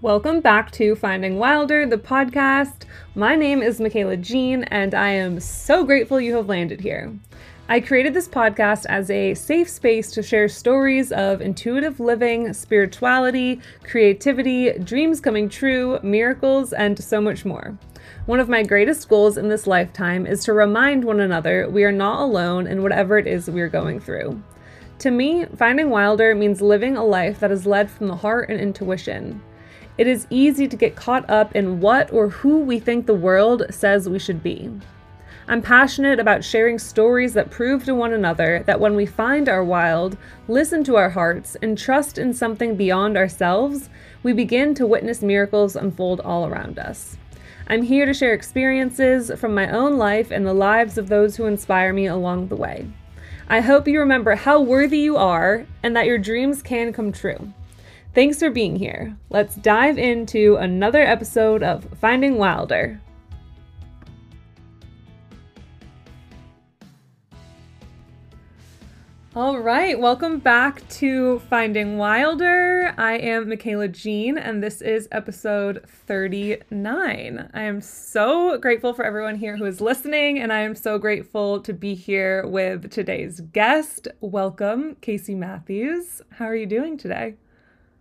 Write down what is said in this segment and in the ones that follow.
Welcome back to Finding Wilder, the podcast. My name is Micayla Jean, and I am so grateful you have landed here. I created this podcast as a safe space to share stories of intuitive living, spirituality, creativity, dreams coming true, miracles, and so much more. One of my greatest goals in this lifetime is to remind one another we are not alone in whatever it is we are going through. To me, finding Wilder means living a life that is led from the heart and intuition. It is easy to get caught up in what or who we think the world says we should be. I'm passionate about sharing stories that prove to one another that when we find our wild, listen to our hearts, and trust in something beyond ourselves, we begin to witness miracles unfold all around us. I'm here to share experiences from my own life and the lives of those who inspire me along the way. I hope you remember how worthy you are and that your dreams can come true. Thanks for being here. Let's dive into another episode of Finding Wilder. All right, welcome back to Finding Wilder. I am Micayla Jean, and this is episode 39. I am so grateful for everyone here who is listening, and I am so grateful to be here with today's guest. Welcome, Kasey Mathews. How are you doing today?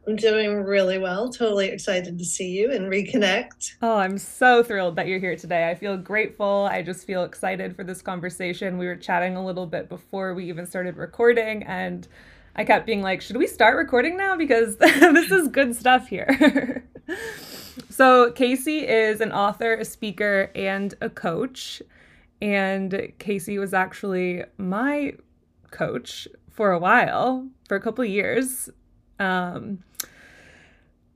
I'm doing really well. Totally excited to see you and reconnect. Oh, I'm so thrilled that you're here today. I feel grateful. I just feel excited for this conversation. We were chatting a little bit before we even started recording, and I kept being like, should we start recording now? Because this is good stuff here. so, Kasey is an author, a speaker, and a coach. And Kasey was actually my coach for a while, for a couple years. Um,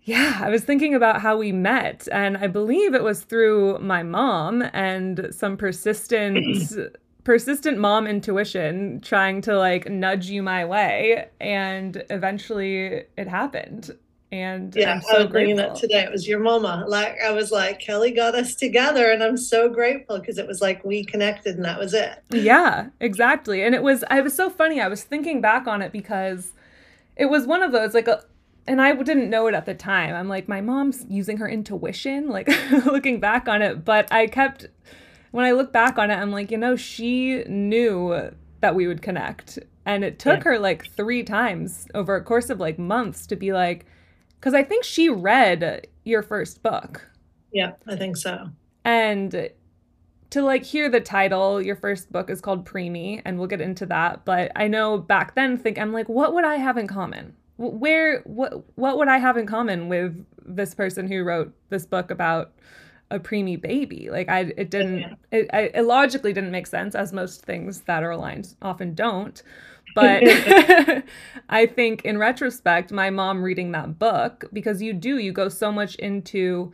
yeah, I was thinking about how we met, and I believe it was through my mom and some persistent. persistent mom intuition trying to like nudge you my way and eventually it happened and yeah I'm so i was grateful. that today it was your mama like i was like kelly got us together and i'm so grateful because it was like we connected and that was it yeah exactly and it was i was so funny i was thinking back on it because it was one of those like a and I didn't know it at the time. I'm like, my mom's using her intuition, like looking back on it. But I kept, when I look back on it, I'm like, you know, she knew that we would connect. And it took yeah. her like three times over a course of like months to be like, because I think she read your first book. Yeah, I think so. And to like hear the title, your first book is called Preemie, and we'll get into that. But I know back then, think I'm like, what would I have in common? Where what what would I have in common with this person who wrote this book about a preemie baby? Like I it didn't it, I, it logically didn't make sense as most things that are aligned often don't. But I think in retrospect, my mom reading that book because you do you go so much into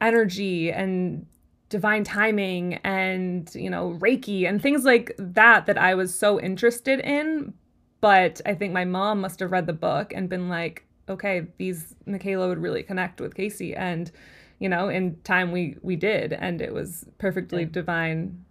energy and divine timing and you know reiki and things like that that i was so interested in but I think my mom must have read the book and been like, okay, these Micayla would really connect with Kasey. And, you know, in time we we did, and it was perfectly yeah. divine,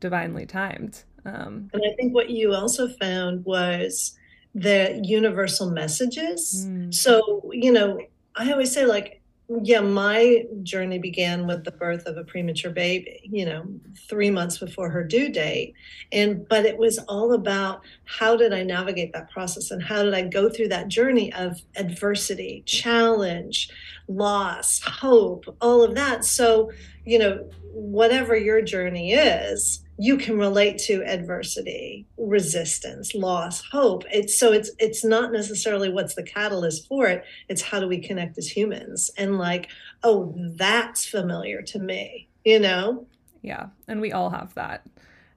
divinely timed. Um, and I think what you also found was the universal messages. Mm. So, you know, I always say like yeah, my journey began with the birth of a premature baby, you know, three months before her due date. And, but it was all about how did I navigate that process and how did I go through that journey of adversity, challenge, loss, hope, all of that. So, you know, whatever your journey is, you can relate to adversity resistance loss hope. It's so it's it's not necessarily what's the catalyst for it. It's how do we connect as humans? And like oh that's familiar to me you know? Yeah and we all have that.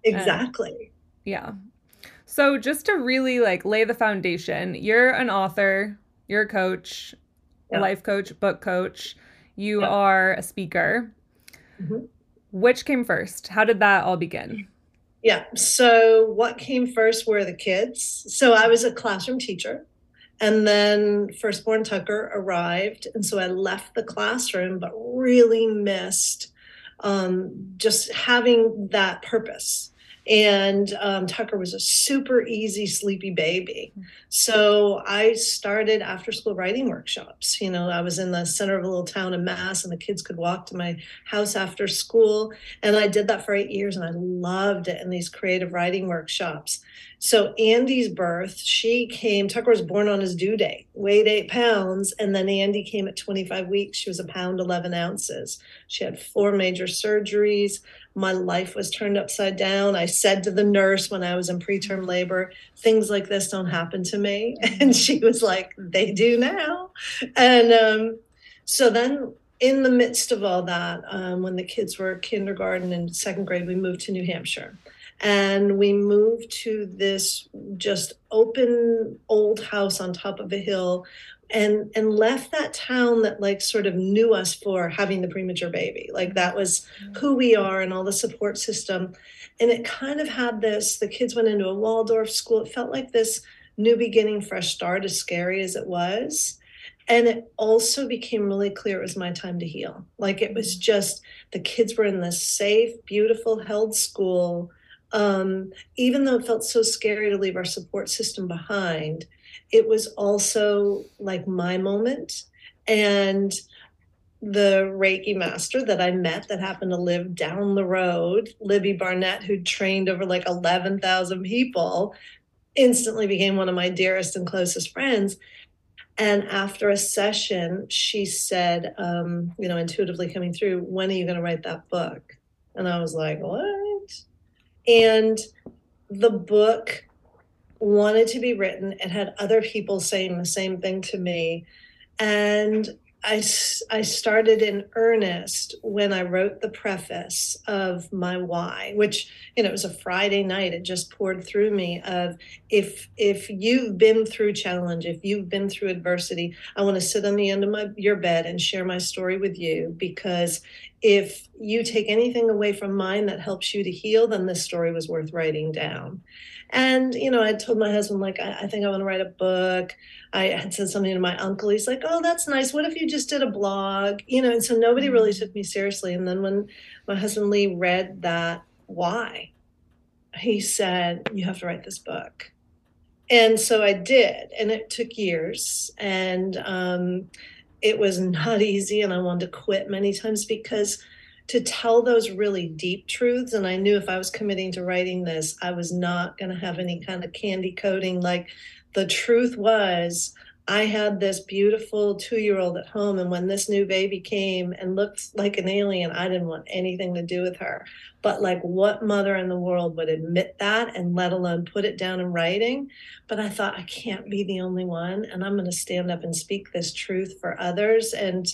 Exactly. And, yeah. So just to really like lay the foundation you're an author you're a coach yeah. life coach book coach. You yeah. are a speaker. Mm-hmm. Which came first? How did that all begin? Yeah. So, what came first were the kids. So, I was a classroom teacher. And then firstborn Tucker arrived. And so I left the classroom, but really missed um, just having that purpose and um, Tucker was a super easy, sleepy baby. So I started after school writing workshops. You know, I was in the center of a little town in Mass, and the kids could walk to my house after school. And I did that for eight years, and I loved it in these creative writing workshops. So Andy's birth, she came, Tucker was born on his due date, weighed eight pounds, and then Andy came at 25 weeks. She was a pound, 11 ounces. She had four major surgeries. My life was turned upside down. I said to the nurse when I was in preterm labor, things like this don't happen to me. And she was like, they do now. And um, so then in the midst of all that, um, when the kids were kindergarten and second grade, we moved to New Hampshire and we moved to this just open old house on top of a hill and and left that town that like sort of knew us for having the premature baby. Like that was who we are and all the support system. And it kind of had this the kids went into a waldorf school. It felt like this new beginning fresh start as scary as it was. And it also became really clear it was my time to heal. Like it was just the kids were in this safe beautiful held school. Um, even though it felt so scary to leave our support system behind, it was also like my moment. And the Reiki master that I met that happened to live down the road, Libby Barnett, who trained over like 11,000 people, instantly became one of my dearest and closest friends. And after a session, she said, um, you know, intuitively coming through, when are you going to write that book? And I was like, what? And the book wanted to be written. It had other people saying the same thing to me. And I, I started in earnest when I wrote the preface of my why, which you know it was a Friday night. It just poured through me of if if you've been through challenge, if you've been through adversity, I want to sit on the end of my your bed and share my story with you because if you take anything away from mine that helps you to heal, then this story was worth writing down. And, you know, I told my husband, like, I, I think I want to write a book. I had said something to my uncle. He's like, oh, that's nice. What if you just did a blog? You know, and so nobody really mm-hmm. took me seriously. And then when my husband Lee read that, why? He said, you have to write this book. And so I did. And it took years. And um, it was not easy. And I wanted to quit many times because to tell those really deep truths. And I knew if I was committing to writing this, I was not going to have any kind of candy coating. Like the truth was, I had this beautiful two year old at home. And when this new baby came and looked like an alien, I didn't want anything to do with her. But, like, what mother in the world would admit that and let alone put it down in writing? But I thought, I can't be the only one. And I'm going to stand up and speak this truth for others. And,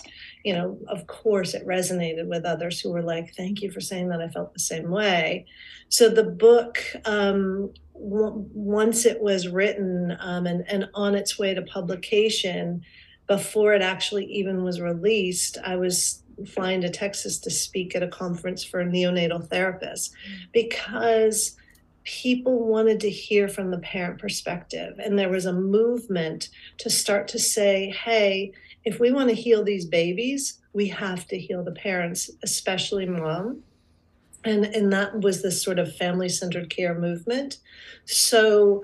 you know, of course, it resonated with others who were like, thank you for saying that. I felt the same way. So the book, um, once it was written um, and, and on its way to publication, before it actually even was released, I was flying to Texas to speak at a conference for neonatal therapists because people wanted to hear from the parent perspective. And there was a movement to start to say, hey, if we want to heal these babies, we have to heal the parents, especially mom and and that was this sort of family centered care movement. So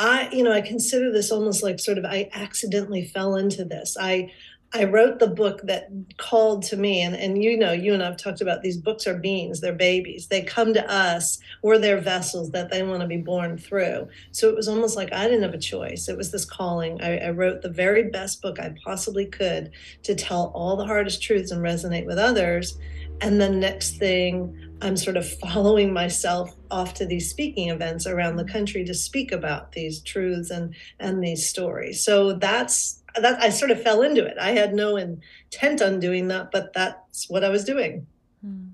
i you know i consider this almost like sort of i accidentally fell into this. I i wrote the book that called to me and and you know you and i've talked about these books are beings they're babies. They come to us we're their vessels that they want to be born through. So it was almost like i didn't have a choice. It was this calling. I, I wrote the very best book i possibly could to tell all the hardest truths and resonate with others and the next thing I'm sort of following myself off to these speaking events around the country to speak about these truths and and these stories. So that's that I sort of fell into it. I had no intent on doing that, but that's what I was doing. Hmm.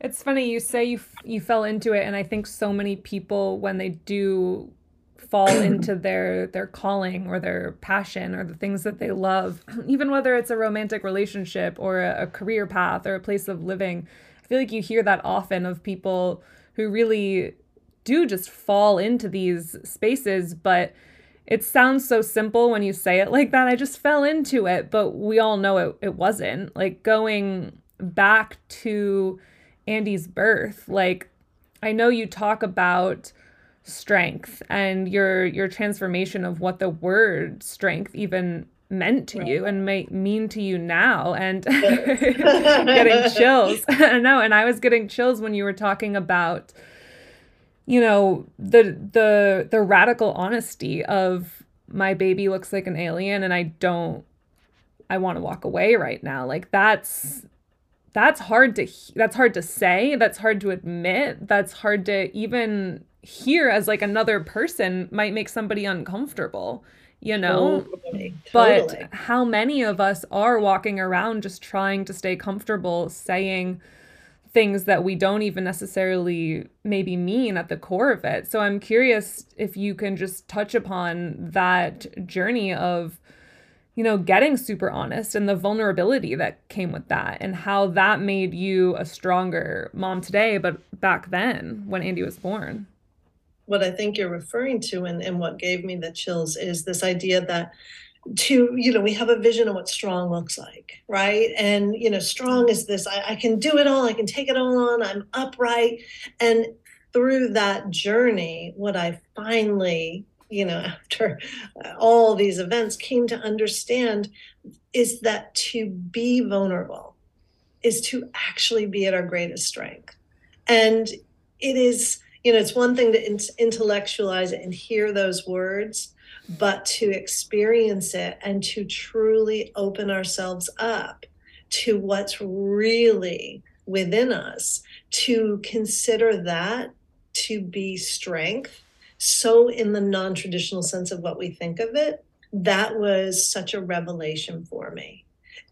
It's funny you say you you fell into it and I think so many people when they do fall into their their calling or their passion or the things that they love, even whether it's a romantic relationship or a, a career path or a place of living, I feel like you hear that often of people who really do just fall into these spaces, but it sounds so simple when you say it like that. I just fell into it, but we all know it, it wasn't. Like going back to Andy's birth, like I know you talk about strength and your your transformation of what the word strength even meant to right. you and may mean to you now and getting chills. I know and i was getting chills when you were talking about you know the the the radical honesty of my baby looks like an alien and i don't i want to walk away right now. Like that's that's hard to that's hard to say that's hard to admit that's hard to even hear as like another person might make somebody uncomfortable you know oh, totally, totally. but how many of us are walking around just trying to stay comfortable saying things that we don't even necessarily maybe mean at the core of it so i'm curious if you can just touch upon that journey of you know, getting super honest and the vulnerability that came with that and how that made you a stronger mom today, but back then when Andy was born. What I think you're referring to and, and what gave me the chills is this idea that to you know we have a vision of what strong looks like right and you know strong is this I, I can do it all i can take it all on i'm upright and through that journey what i finally you know, after all these events, came to understand is that to be vulnerable is to actually be at our greatest strength. And it is, you know, it's one thing to intellectualize it and hear those words, but to experience it and to truly open ourselves up to what's really within us, to consider that to be strength so in the non-traditional sense of what we think of it that was such a revelation for me.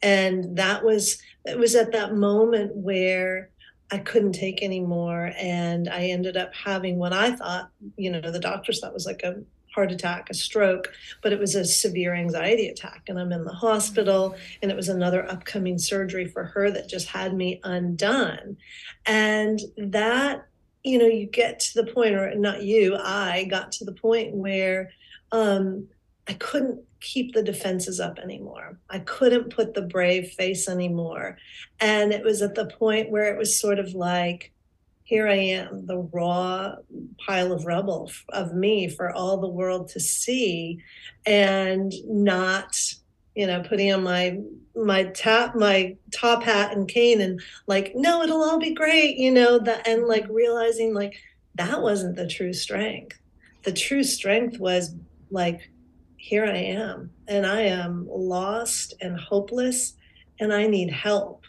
And that was it was at that moment where i couldn't take anymore and i ended up having what i thought you know the doctors thought was like a heart attack a stroke but it was a severe anxiety attack and i'm in the hospital and it was another upcoming surgery for her that just had me undone. And that you know, you get to the point, or not you, I got to the point where um, I couldn't keep the defenses up anymore. I couldn't put the brave face anymore. And it was at the point where it was sort of like, here I am, the raw pile of rubble of me for all the world to see, and not you know, putting on my my top my top hat and cane and like, no, it'll all be great, you know, that and like realizing like that wasn't the true strength. The true strength was like, here I am, and I am lost and hopeless, and I need help.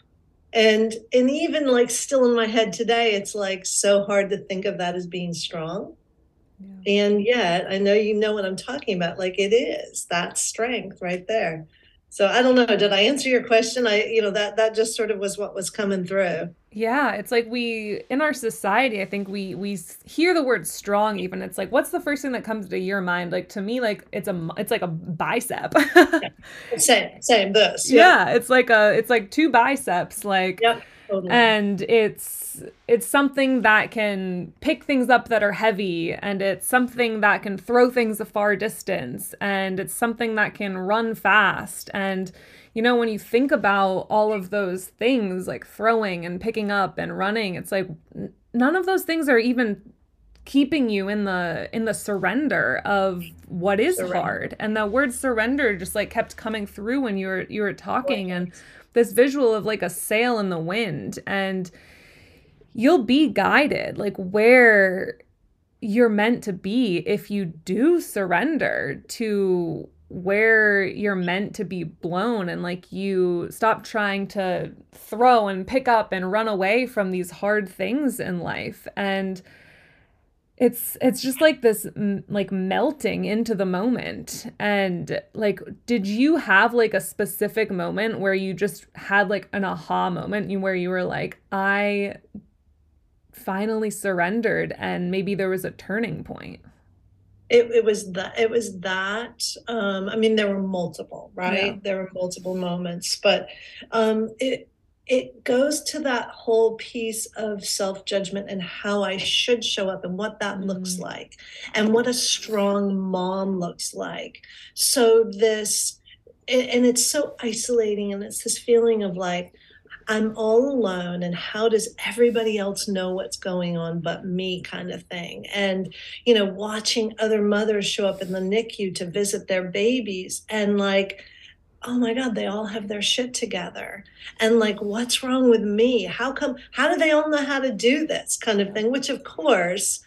And and even like still in my head today, it's like so hard to think of that as being strong. Yeah. And yet, I know you know what I'm talking about. Like it is that strength right there so i don't know did i answer your question i you know that that just sort of was what was coming through yeah it's like we in our society i think we we hear the word strong even it's like what's the first thing that comes to your mind like to me like it's a it's like a bicep yeah. same same this yeah. yeah. it's like a it's like two biceps like yep, totally. and it's it's something that can pick things up that are heavy and it's something that can throw things a far distance and it's something that can run fast and you know when you think about all of those things like throwing and picking up and running it's like none of those things are even keeping you in the in the surrender of what is surrender. hard and the word surrender just like kept coming through when you were you were talking and this visual of like a sail in the wind and you'll be guided like where you're meant to be if you do surrender to where you're meant to be blown and like you stop trying to throw and pick up and run away from these hard things in life. And it's it's just like this like melting into the moment. And like did you have like a specific moment where you just had like an aha moment where you were like i finally surrendered and maybe there was a turning point? It, it was that it was that um i mean there were multiple right? Yeah. there were multiple moments but um it it goes to that whole piece of self judgment and how I should show up and what that mm-hmm. looks like and what a strong mom looks like. So, this, and it's so isolating, and it's this feeling of like, I'm all alone and how does everybody else know what's going on but me kind of thing. And, you know, watching other mothers show up in the NICU to visit their babies and like, oh my God, they all have their shit together. And like, what's wrong with me? How come, how do they all know how to do this kind of thing? Which, of course,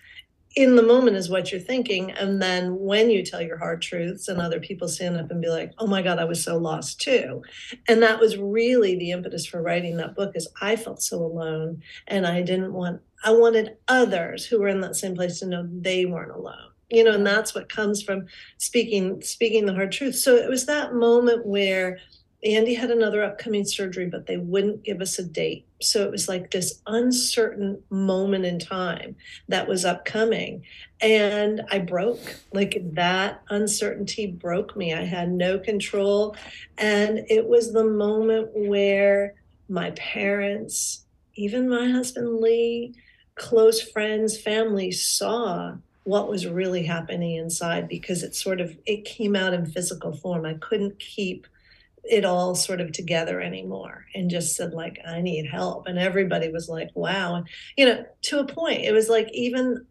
in the moment is what you're thinking. And then when you tell your hard truths and other people stand up and be like, oh my God, I was so lost too. And that was really the impetus for writing that book is I felt so alone and I didn't want, I wanted others who were in that same place to know they weren't alone. You know, and that's what comes from speaking, speaking the hard truth. So it was that moment where Andy had another upcoming surgery, but they wouldn't give us a date. So it was like this uncertain moment in time that was upcoming. And I broke. Like that uncertainty broke me. I had no control. And it was the moment where my parents, even my husband Lee, close friends, family saw what was really happening inside because it sort of it came out in physical form. I couldn't keep it all sort of together anymore and just said like i need help. And everybody was like wow. And you know to a point it was like even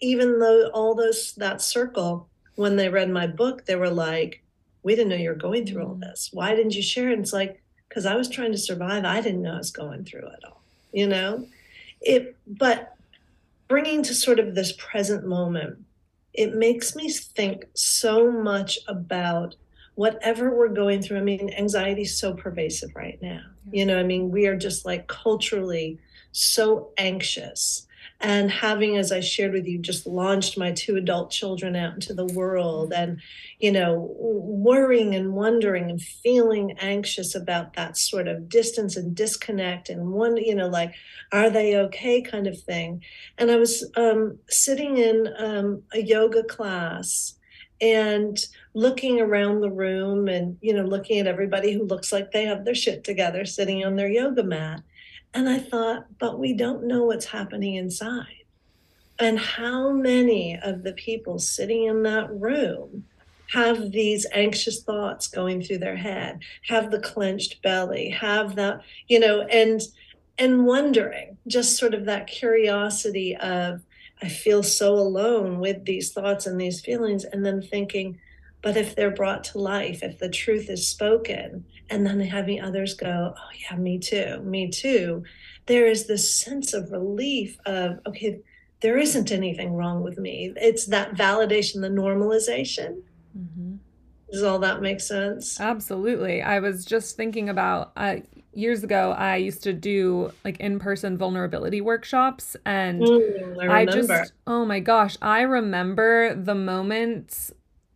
even though all those that circle when they read my book they were like we didn't know you were going through all mm. this. Why didn't you share it? And it's like because i was trying to survive. I didn't know i was going through it all you know? It but bringing to sort of this present moment it makes me think so much about whatever we're going through. I mean, anxiety is so pervasive right now. You know, I mean, we are just like culturally so anxious. And having, as I shared with you, just launched my two adult children out into the world and, you know, worrying and wondering and feeling anxious about that sort of distance and disconnect and one, you know, like, are they okay kind of thing. And I was um, sitting in um, a yoga class and looking around the room and you know looking at everybody who looks like they have their shit together sitting on their yoga mat and i thought but we don't know what's happening inside. And how many of the people sitting in that room have these anxious thoughts going through their head have the clenched belly have that you know and and wondering just sort of that curiosity of I feel so alone with these thoughts and these feelings, and then thinking, but if they're brought to life, if the truth is spoken, and then having others go, oh, yeah, me too, me too, there is this sense of relief of, okay, there isn't anything wrong with me. It's that validation, the normalization. Mm-hmm. Does all that make sense? Absolutely. I was just thinking about, uh, years ago I used to do like in-person vulnerability workshops and mm, I, I, just oh my gosh, I remember the moments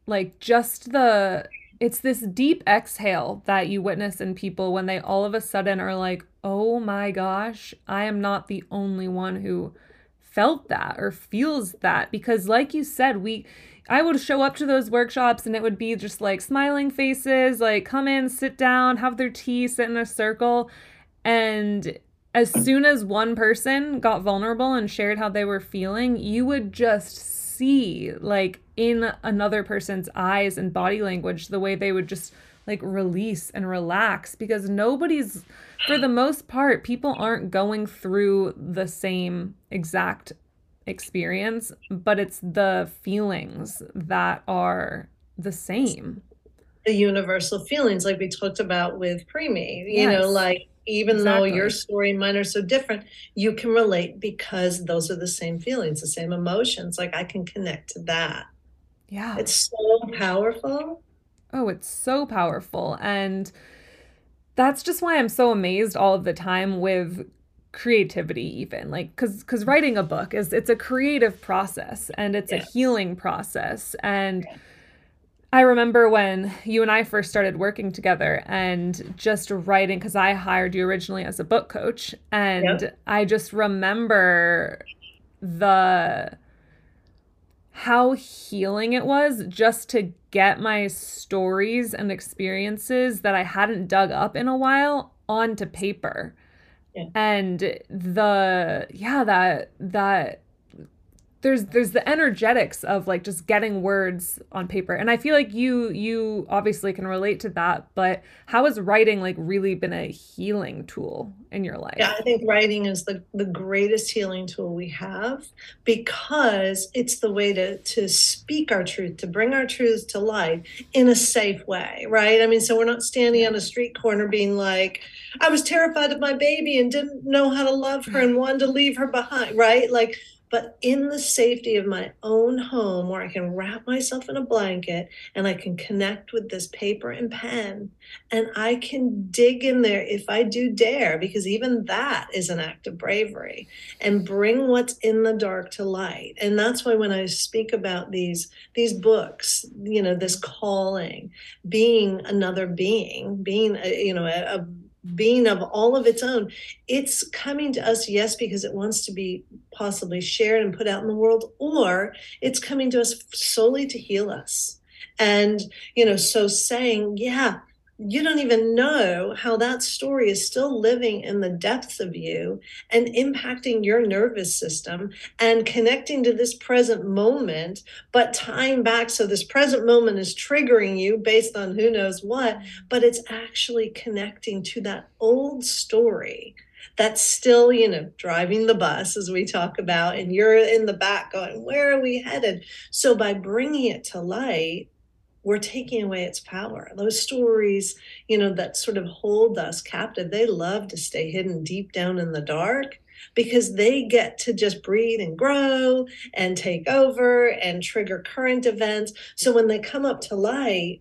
like just the it's this deep exhale that you witness in people when they all of a sudden are like, "Oh my gosh, I am not the only one who felt that or feels that." Because like you said, we I would show up to those workshops and it would be just like smiling faces, like come in, sit down, have their tea, sit in a circle. And as soon as one person got vulnerable and shared how they were feeling, you would just see, like, in another person's eyes and body language, the way they would just like release and relax because nobody's, for the most part, people aren't going through the same exact experience, but it's the feelings that are the same. The universal feelings, like we talked about with Preemie, you yes. know, like even exactly. though your story and mine are so different, you can relate because those are the same feelings, the same emotions. Like I can connect to that. Yeah. It's so powerful. Oh, it's so powerful. And that's just why I'm so amazed all of the time with creativity even like cuz cuz writing a book is it's a creative process and it's yes. a healing process and I remember when you and I first started working together and just writing because I hired you originally as a book coach and. I just remember the how healing it was just to get my stories and experiences that I hadn't dug up in a while onto paper. And the yeah that that there's there's the energetics of like just getting words on paper. And i feel like you you obviously can relate to that but how has writing like really been a healing tool in your life? Yeah i think writing is the the greatest healing tool we have because it's the way to to speak our truth to bring our truths to life in a safe way right? I mean so we're not standing on a street corner being like i was terrified of my baby and didn't know how to love her and wanted to leave her behind right? Like but in the safety of my own home where I can wrap myself in a blanket and I can connect with this paper and pen and I can dig in there if I do dare, because even that is an act of bravery and bring what's in the dark to light. And that's why when I speak about these, these books, you know, this calling, being another being, being, a, you know, a, a being of all of its own it's coming to us yes because it wants to be possibly shared and put out in the world or it's coming to us solely to heal us. And you know so saying yeah you don't even know how that story is still living in the depths of you and impacting your nervous system and connecting to this present moment, but tying back so this present moment is triggering you based on who knows what, but it's actually connecting to that old story that's still, you know, driving the bus as we talk about, and you're in the back going, Where are we headed? So by bringing it to light, we're taking away its power. Those stories, you know, that sort of hold us captive, they love to stay hidden deep down in the dark because they get to just breed and grow and take over and trigger current events. So when they come up to light,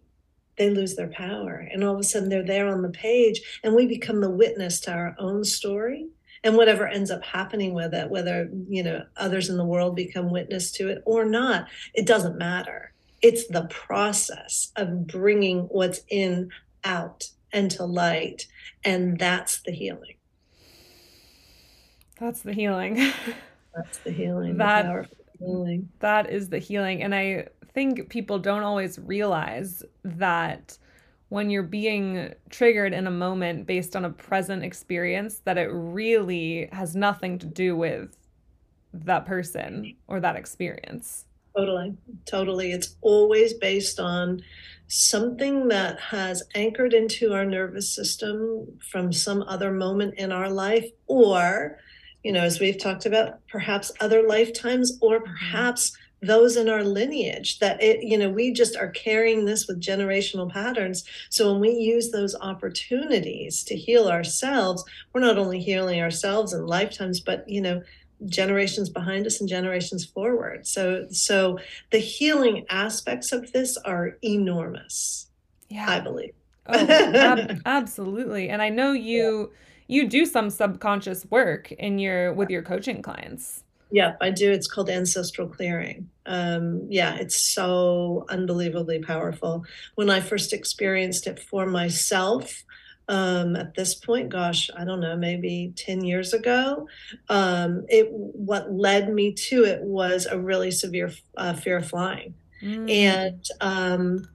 they lose their power. And all of a sudden they're there on the page and we become the witness to our own story and whatever ends up happening with it whether you know others in the world become witness to it or not it doesn't matter it's the process of bringing what's in out and to light and that's the healing. That's the healing. That's the healing that the healing. That is the healing and i think people don't always realize that when you're being triggered in a moment based on a present experience that it really has nothing to do with that person or that experience Totally, totally. It's always based on something that has anchored into our nervous system from some other moment in our life, or, you know, as we've talked about, perhaps other lifetimes, or perhaps those in our lineage that it you know we just are carrying this with generational patterns so when we use those opportunities to heal ourselves we're not only healing ourselves in lifetimes but you know generations behind us and generations forward. So so the healing aspects of this are enormous. Yeah. I believe. oh, ab- absolutely. And I know you yeah. you do some subconscious work in your with your coaching clients. Yeah, I do. It's called ancestral clearing. Um, yeah, it's so unbelievably powerful. When I first experienced it for myself, um, at this point, gosh, I don't know, maybe 10 years ago. Um, it what led me to it was a really severe uh, fear of flying. Mm. And um,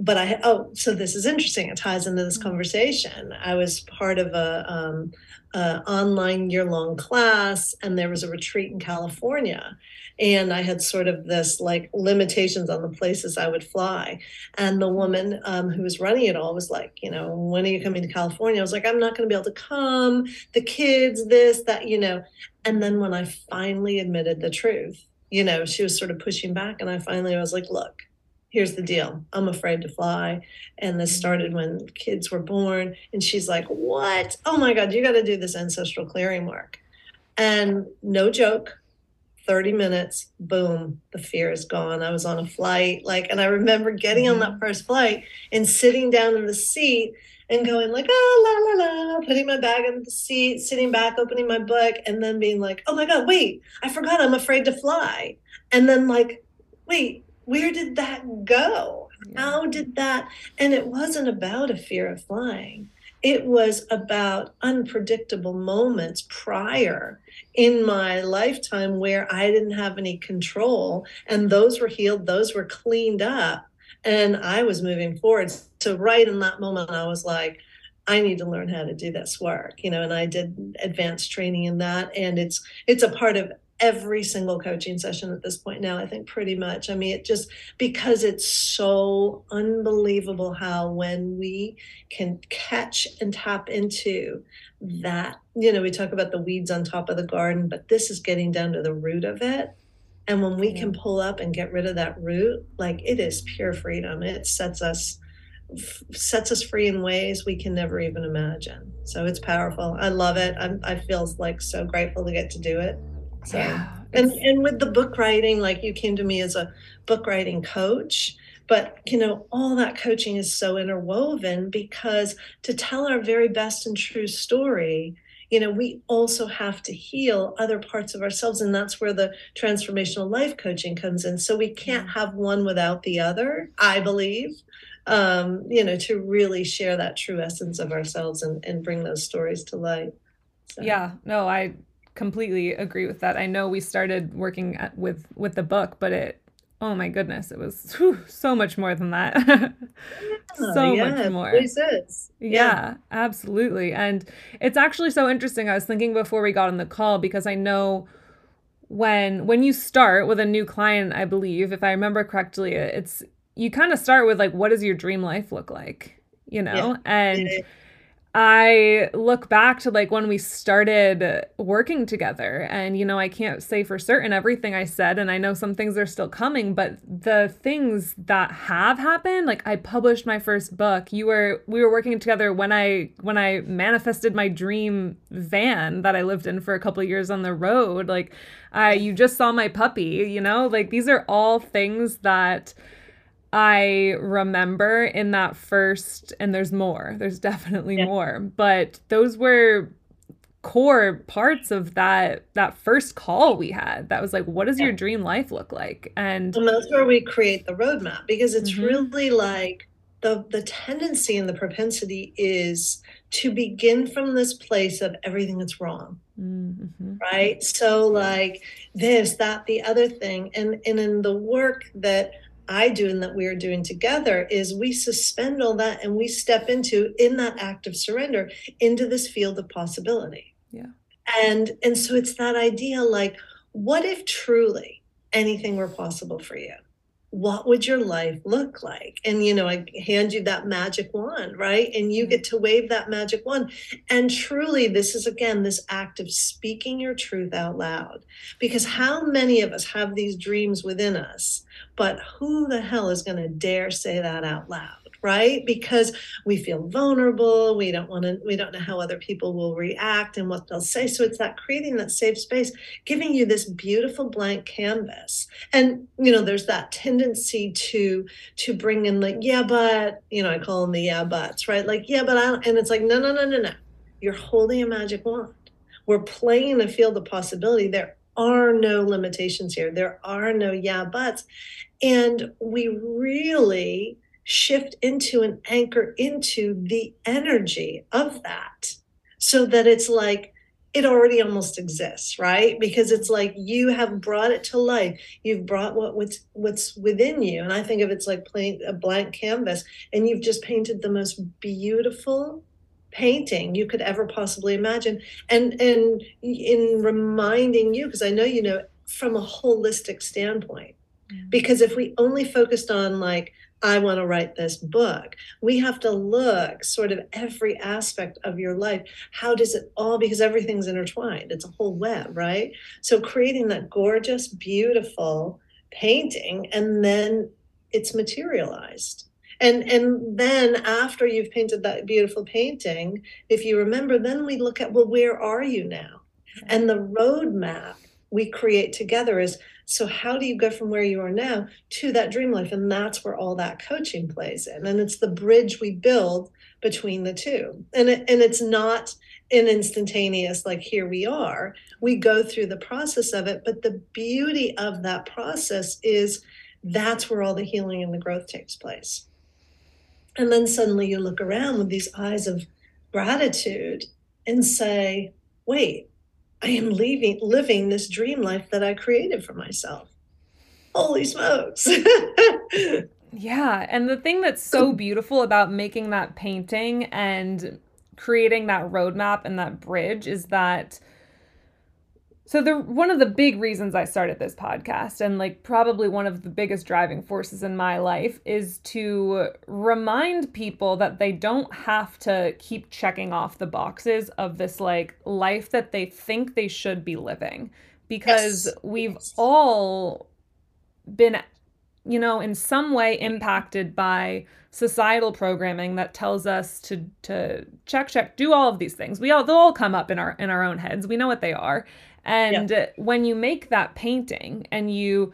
but I oh, so this is interesting. It ties into this mm. conversation. I was part of a um, uh, online year long class, and there was a retreat in California. And I had sort of this like limitations on the places I would fly. And the woman um, who was running it all was like, you know, when are you coming to California? I was like, I'm not going to be able to come. The kids, this, that, you know. And then when I finally admitted the truth, you know, she was sort of pushing back. And I finally was like, look, here's the deal i'm afraid to fly and this started when kids were born and she's like what oh my god you got to do this ancestral clearing work and no joke 30 minutes boom the fear is gone i was on a flight like and i remember getting on that mm-hmm. first flight and sitting down in the seat and going like oh la la la putting my bag in the seat sitting back opening my book and then being like oh my god wait i forgot i'm afraid to fly and then like wait where did that go? How did that? And it wasn't about a fear of flying. It was about unpredictable moments prior in my lifetime where I didn't have any control, and those were healed, those were cleaned up, and I was moving forward. So, right in that moment, I was like, I need to learn how to do this work, you know, and I did advanced training in that. And it's it's a part of every single coaching session at this point now i think pretty much. I mean it just because it's so unbelievable how when we can catch and tap into that you know we talk about the weeds on top of the garden but this is getting down to the root of it. And when we yeah. can pull up and get rid of that root like it is pure freedom. It sets us sets us free in ways we can never even imagine. So it's powerful. I love it. I'm, i feel like so grateful to get to do it so, yeah, and and with the book writing, like you came to me as a book writing coach, but you know all that coaching is so interwoven because to tell our very best and true story you know we also have to heal other parts of ourselves and that's where the transformational life coaching comes in. So we can't have one without the other i believe um, you know to really share that true essence of ourselves and, and bring those stories to light. So. yeah. No i completely agree with that. I know we started working at, with with the book, but it oh my goodness, it was whew, so much more than that. so yeah, much more. Yeah. yeah, absolutely. And it's actually so interesting. I was thinking before we got on the call because I know when when you start with a new client, I believe, if I remember correctly, it's you kind of start with like what does your dream life look like? You know? Yeah. And I look back to like when we started working together, and you know, I can't say for certain everything I said, and I know some things are still coming, but the things that have happened, like I published my first book. You were we were working together when I when I manifested my dream van that I lived in for a couple years on the road. Like, I you just saw my puppy, you know, like these are all things that I remember in that first, and there's more, there's definitely yeah. more, but those were core parts of that that first call we had that was like what does yeah. your dream life look like and and that's where we create the roadmap because it's mm-hmm. really like the the tendency and the propensity is to begin from this place of everything that's wrong mm-hmm. right so like this that the other thing and and in the work that I do and that we are doing together is we suspend all that and we step into in that act of surrender into this field of possibility. Yeah. And and so it's that idea like what if truly anything were possible for you? what would your life look like? And, you know, I hand you that magic wand, right? And you get to wave that magic wand. And truly, this is again this act of speaking your truth out loud. Because how many of us have these dreams within us, but who the hell is going to dare say that out loud? right? Because we feel vulnerable we don't want to we don't know how other people will react and what they'll say. So it's that creating that safe space giving you this beautiful blank canvas. And you know there's that tendency to to bring in like yeah but you know i call them the yeah buts right? Like yeah but i don't, and it's like no no no no no. You're holding a magic wand. We're playing a field of possibility. There are no limitations here. There are no yeah buts and we really shift into and anchor into the energy of that so that it's like it already almost exists right? Because it's like you have brought it to life. You've brought what what's what's within you. And i think of it's like playing a blank canvas. And you've just painted the most beautiful painting you could ever possibly imagine. And and in reminding you because i know you know from a holistic standpoint because if we only focused on like I want to write this book. We have to look sort of every aspect of your life. How does it all, because everything's intertwined, it's a whole web, right? So creating that gorgeous, beautiful painting, and then it's materialized. And, and then after you've painted that beautiful painting, if you remember, then we look at, well, where are you now? And the roadmap we create together is so how do you go from where you are now to that dream life? And that's where all that coaching plays in. And it's the bridge we build between the two. And it, and it's not an instantaneous like here we are. We go through the process of it but the beauty of that process is that's where all the healing and the growth takes place. And then suddenly you look around with these eyes of gratitude and say wait I am leaving, living this dream life that I created for myself. Holy smokes. yeah. And the thing that's so beautiful about making that painting and creating that roadmap and that bridge is that So the one of the big reasons I started this podcast and like probably one of the biggest driving forces in my life is to remind people that they don't have to keep checking off the boxes of this like life that they think they should be living. Because yes. we've all been you know in some way impacted by societal programming that tells us to to check check do all of these things. We all they'll all come up in our in our own heads. We know what they are and yeah. when you make that painting and you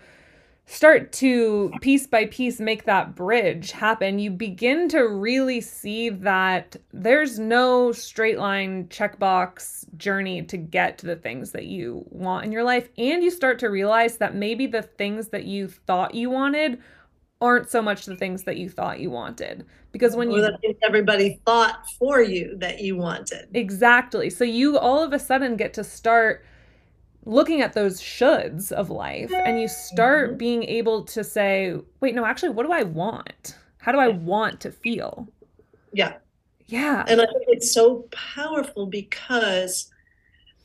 start to piece by piece make that bridge happen, you begin to really see that there's no straight line checkbox journey to get to the things that you want in your life. And you start to realize that maybe the things that you thought you wanted aren't so much the things that you thought you wanted because when or you everybody thought for you that you wanted exactly so you all of a sudden get to start looking at those shoulds of life and you start mm-hmm. being able to say, wait, no, actually, what do I want? How do I want to feel? Yeah. Yeah. And I think it's so powerful because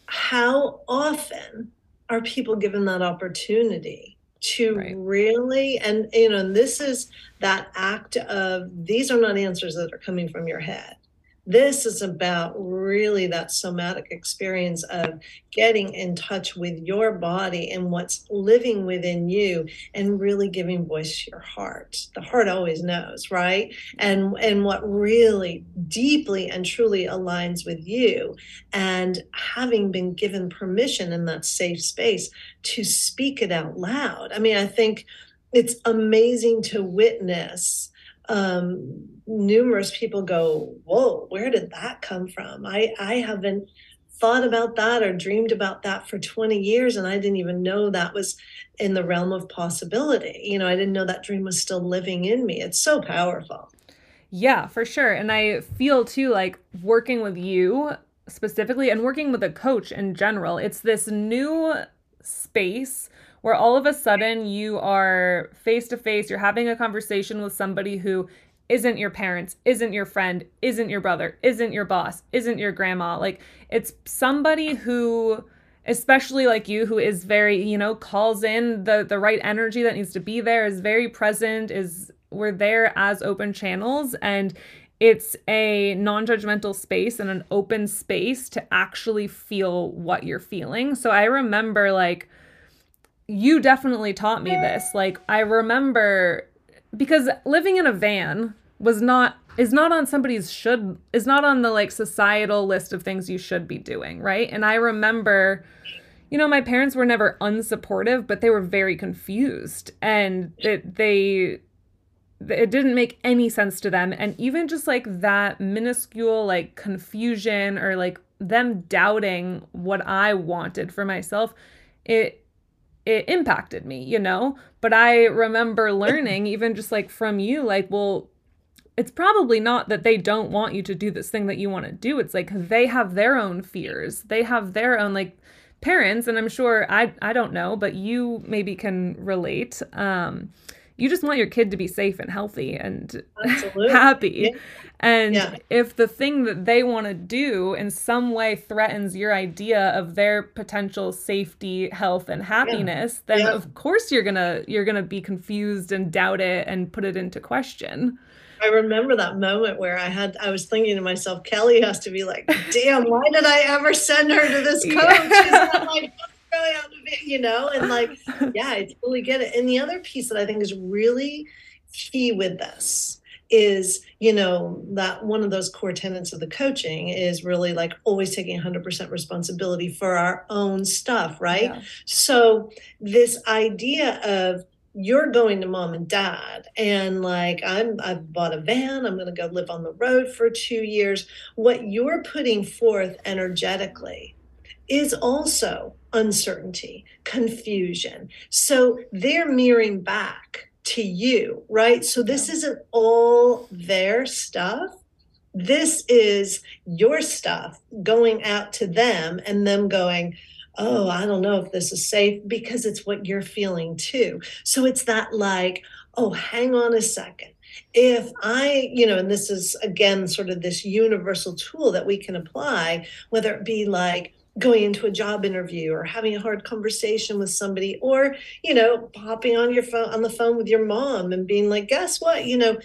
how often are people given that opportunity to right. really and you know and this is that act of these are not answers that are coming from your head this is about really that somatic experience of getting in touch with your body and what's living within you and really giving voice to your heart. The heart always knows, right? And and what really deeply and truly aligns with you and having been given permission in that safe space to speak it out loud. I mean, I think it's amazing to witness um, numerous people go, "Whoa, where did that come from?" I I haven't thought about that or dreamed about that for 20 years and I didn't even know that was in the realm of possibility. You know, I didn't know that dream was still living in me. It's so powerful. Yeah, for sure. And I feel too like working with you specifically and working with a coach in general, it's this new space where all of a sudden you are face to face, you're having a conversation with somebody who isn't your parents, isn't your friend, isn't your brother, isn't your boss, isn't your grandma. Like it's somebody who especially like you who is very, you know, calls in the the right energy that needs to be there, is very present, is we're there as open channels and it's a non-judgmental space and an open space to actually feel what you're feeling. So I remember like you definitely taught me this. Like I remember because living in a van was not is not on somebody's should is not on the like societal list of things you should be doing, right? And I remember you know, my parents were never unsupportive, but they were very confused and it, they it didn't make any sense to them and even just like that minuscule like confusion or like them doubting what I wanted for myself, it it impacted me, you know? But I remember learning, even just like from you, like, well, it's probably not that they don't want you to do this thing that you want to do. It's like they have their own fears. They have their own like parents, and I'm sure I I don't know, but you maybe can relate. Um, you just want your kid to be safe and healthy and happy. Yeah. And yeah. if the thing that they want to do in some way threatens your idea of their potential safety, health and happiness, yeah. then of course you're going to you're to be confused and doubt it and put it into question. I remember that moment where I had I was thinking to myself, Kelly has to be like, damn, why did I ever send her to this coach? really out of it, you know? And like, yeah, I totally get it. And the other piece that I think is really key with this is, you know, that one of those core tenets of the coaching is really like always taking 100% responsibility for our own stuff, right? Yeah. So, this idea of you're going to mom and dad and like i'm i've bought a van i'm going to go live on the road for two years what you're putting forth energetically is also uncertainty, confusion. So they're mirroring back to you, right? So this isn't all their stuff. This is your stuff going out to them and them going, oh, I don't know if this is safe because it's what you're feeling too. So it's that like, oh, hang on a second if I, you know, and this is again sort of this universal tool that we can apply, whether it be like, going into a job interview or having a hard conversation with somebody or you know popping on your phone on the phone with your mom and being like guess what? You know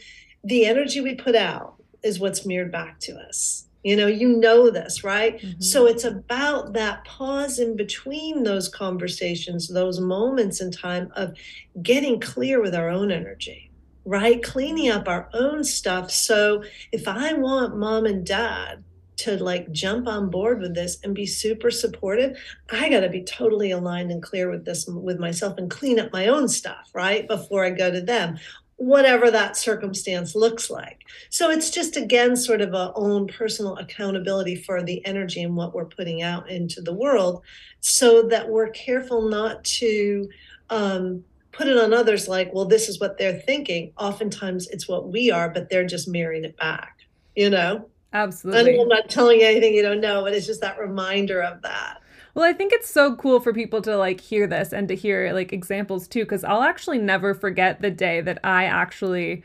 the energy we put out is what's mirrored back to us. You know you know this right? Mm-hmm. so it's about that pause in between those conversations those moments in time of getting clear with our own energy right? Cleaning up our own stuff. So if i want mom and dad to like jump on board with this and be super supportive i got to be totally aligned and clear with this with myself and clean up my own stuff right before i go to them whatever that circumstance looks like. So it's just again sort of a own personal accountability for the energy and what we're putting out into the world so that we're careful not to um, put it on others like well this is what they're thinking. Oftentimes it's what we are but they're just mirroring it back you know Absolutely. I'm not telling you anything you don't know, but it's just that reminder of that. Well, I think it's so cool for people to like hear this and to hear like examples too, because I'll actually never forget the day that I actually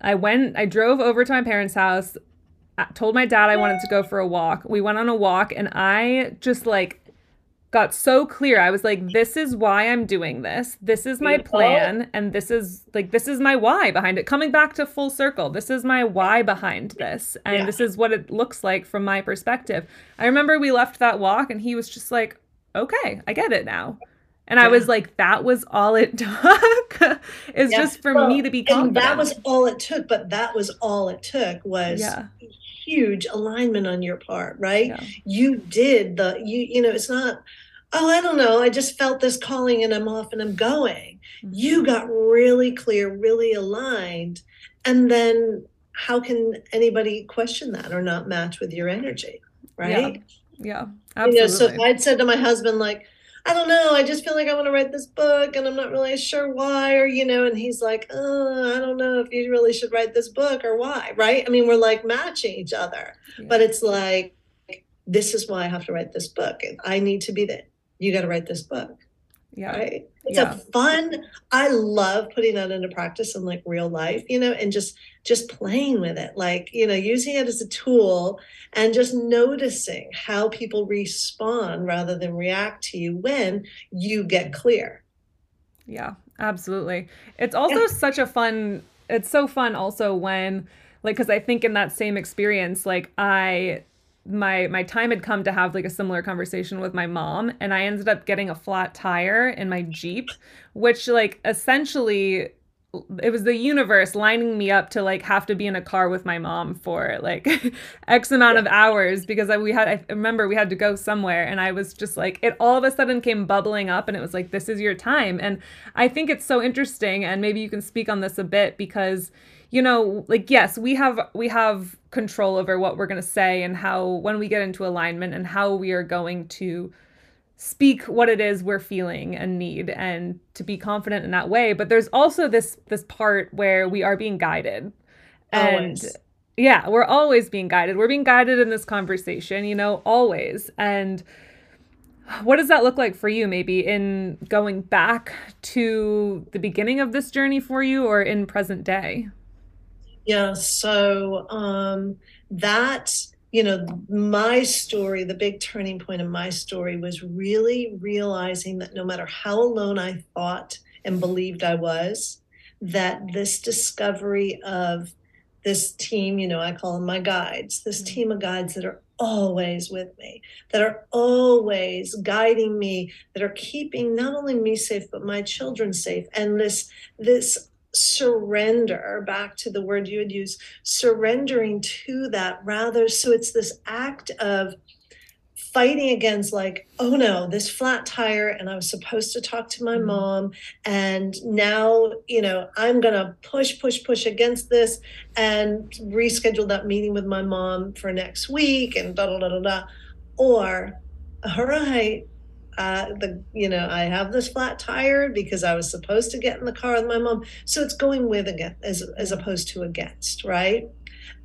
I went I drove over to my parents' house, uh, told my dad I wanted to go for a walk. We went on a walk and I just like got so clear. I was like, this is why I'm doing this. This is my plan. And this is like, this is my why behind it. Coming back to full circle, this is my why behind this. And yeah. this is what it looks like from my perspective. I remember we left that walk and he was just like, okay, I get it now. And yeah. I was like, that was all it took. is yeah. just for well, me to be confident. And that was all it took. But that was all it took was yeah. huge alignment on your part, right? You did the you you know, it's not oh, I don't know, I just felt this calling and I'm off and I'm going. Mm-hmm. You got really clear, really aligned. And then how can anybody question that or not match with your energy? Right? Yeah, yeah absolutely. You know, so I'd said to my husband, like, I don't know, I just feel like I want to write this book and I'm not really sure why, or, you know, and he's like, oh, I don't know if you really should write this book or why, right? I mean, we're like matching each other, yeah. but it's like, this is why I have to write this book. I need to be the you got to write this book. Yeah. Right. It's yeah. a fun, I love putting that into practice in like real life, you know, and just just playing with it, like, you know, using it as a tool and just noticing how people respond rather than react to you when you get clear. Yeah, absolutely. It's also yeah. such a fun, it's so fun also when like because I think in that same experience, like I my my time had come to have like a similar conversation with my mom and I ended up getting a flat tire in my Jeep which like essentially it was the universe lining me up to like have to be in a car with my mom for like x amount of hours because I, we had I remember we had to go somewhere and I was just like it all of a sudden came bubbling up and it was like this is your time. And I think it's so interesting and maybe you can speak on this a bit because you know like yes we have we have control over what we're going to say and how when we get into alignment and how we are going to speak what it is we're feeling and need and to be confident in that way. But there's also this this part where we are being guided. And always. yeah we're always being guided. We're being guided in this conversation you know always. And what does that look like for you maybe in going back to the beginning of this journey for you or in present day yeah, so um, that, you know, my story, the big turning point in my story was really realizing that no matter how alone I thought and believed I was, that this discovery of this team, you know, I call them my guides, this mm-hmm. team of guides that are always with me, that are always guiding me, that are keeping not only me safe, but my children safe. And this, this surrender back to the word you would use surrendering to that rather so it's this act of fighting against like oh no this flat tire and i was supposed to talk to my mm-hmm. mom and now you know i'm gonna push push push against this and reschedule that meeting with my mom for next week and da da da da da or all right uh, the you know I have this flat tire because I was supposed to get in the car with my mom. So it's going with again as as opposed to against, right?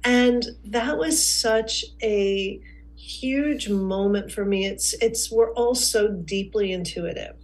And that was such a huge moment for me. It's it's we're all so deeply intuitive,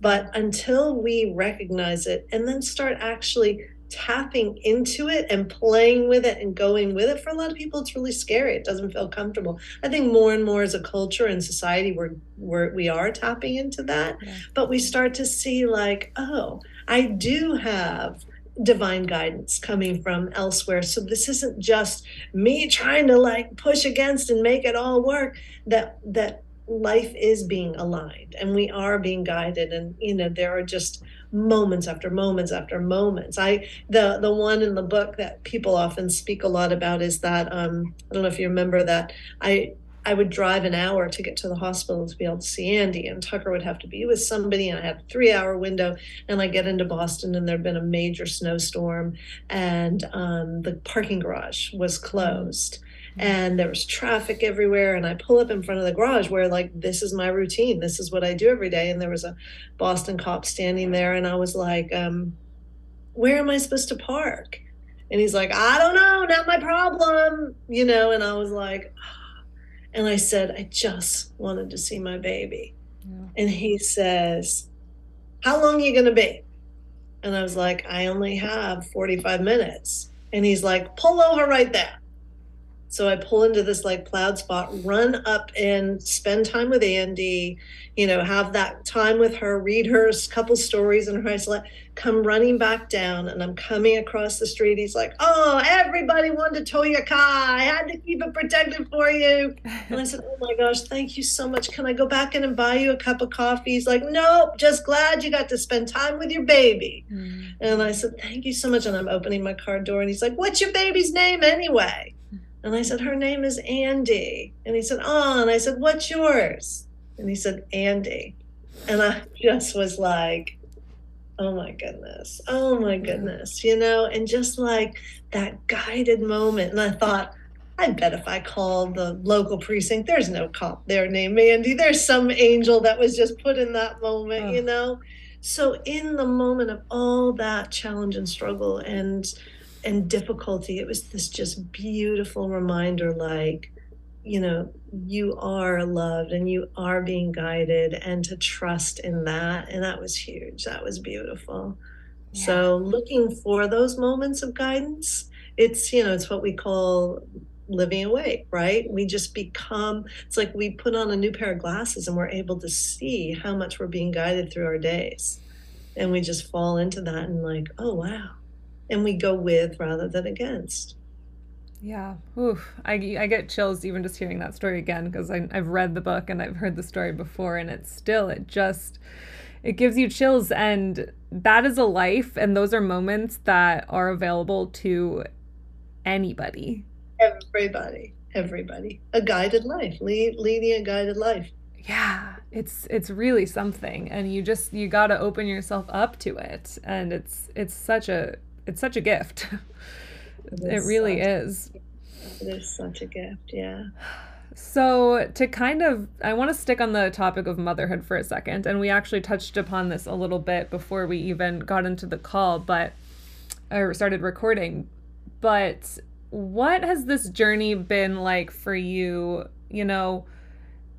but until we recognize it and then start actually tapping into it and playing with it and going with it for a lot of people it's really scary. It doesn't feel comfortable. I think more and more as a culture and society we're, we're we are tapping into that. Yeah. but we start to see like oh i do have divine guidance coming from elsewhere. So this isn't just me trying to like push against and make it all work. That that life is being aligned and we are being guided. And you know there are just moments after moments after moments i the the one in the book that people often speak a lot about is that um i don't know if you remember that i I would drive an hour to get to the hospital to be able to see Andy, and Tucker would have to be with somebody. And I had a three hour window, and I get into Boston, and there'd been a major snowstorm, and um, the parking garage was closed and there was traffic everywhere and i pull up in front of the garage where like this is my routine this is what i do every day and there was a boston cop standing there and i was like um, where am i supposed to park? And he's like i don't know not my problem you know and i was like and i said i just wanted to see my baby. Yeah. and he says how long are you going to be? And i was like i only have 45 minutes. And he's like pull over right there so I pull into this like plowed spot, run up and spend time with Andy, you know, have that time with her, read her a couple stories in her isolette, come running back down. And I'm coming across the street. He's like, Oh, everybody wanted to tow your car. I had to keep it protected for you. And I said, Oh my gosh, thank you so much. Can I go back in and buy you a cup of coffee? He's like, Nope, just glad you got to spend time with your baby. Mm. And I said, Thank you so much. And I'm opening my car door and he's like, What's your baby's name anyway? And I said, Her name is Andy. And he said, Oh, and I said, What's yours? And he said, Andy. And I just was like, Oh my goodness. Oh my goodness. You know, and just like that guided moment. And I thought, I bet if I called the local precinct, there's no cop there named Andy. There's some angel that was just put in that moment, oh. you know? So, in the moment of all that challenge and struggle and and difficulty. It was this just beautiful reminder like you know you are loved and you are being guided and to trust in that and that was huge. That was beautiful. Yeah. so looking for those moments of guidance it's you know it's what we call living awake right? We just become it's like we put on a new pair of glasses and we're able to see how much we're being guided through our days. And we just fall into that and like oh wow and we go with rather than against. Yeah. Oof. I, I get chills even just hearing that story again because I've read the book and I've heard the story before and it's still, it just, it gives you chills. And that is a life. And those are moments that are available to anybody. Everybody. Everybody. A guided life, lead, leading a guided life. Yeah. It's, it's really something. And you just, you got to open yourself up to it. And it's, it's such a, it's such a gift. It, it really is. It is such a gift, yeah. So, to kind of, I want to stick on the topic of motherhood for a second. And we actually touched upon this a little bit before we even got into the call, but I started recording. But what has this journey been like for you? You know,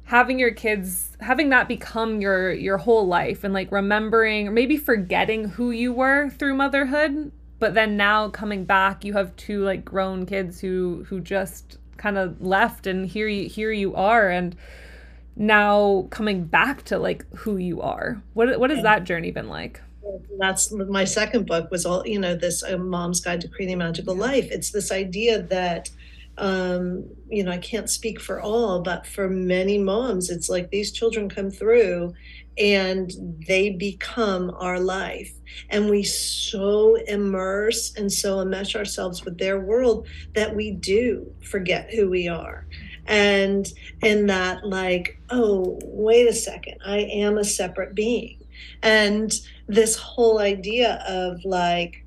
having your kids having that become your your whole life and like remembering or maybe forgetting who you were through motherhood but then now coming back you have two like grown kids who who just kind of left and here you here you are and now coming back to like who you are. What what has that journey been like? That's my second book was all you know this uh, mom's guide to creating a magical life. It's this idea that um, you know i can't speak for all but for many moms it's like these children come through and they become our life. And we so immerse and so enmesh ourselves with their world that we do forget who we are. And and that like, oh, wait a second, I am a separate being. And this whole idea of like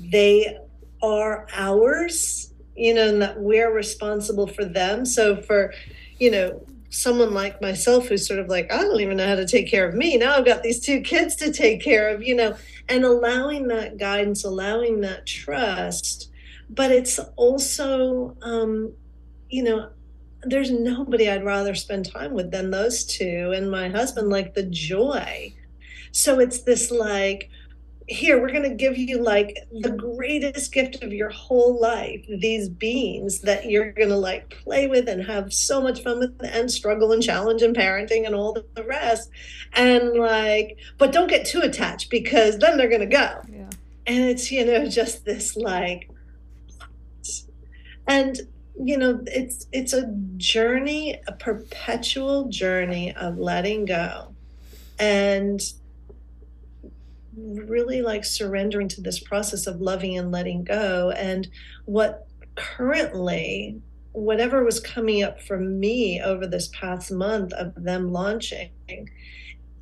they are ours, you know, and that we're responsible for them. So for, you know, someone like myself who's sort of like, I don't even know how to take care of me. Now I've got these two kids to take care of, you know, and allowing that guidance, allowing that trust. But it's also, um, you know, there's nobody I'd rather spend time with than those two and my husband, like the joy. So it's this like, here we're going to give you like the greatest gift of your whole life these beings that you're going to like play with and have so much fun with and struggle and challenge and parenting and all the rest. And like but don't get too attached because then they're going to go. Yeah. and it's you know just this like and you know it's it's a journey a perpetual journey of letting go. And really like surrendering to this process of loving and letting go. And what currently, whatever was coming up for me over this past month of them launching,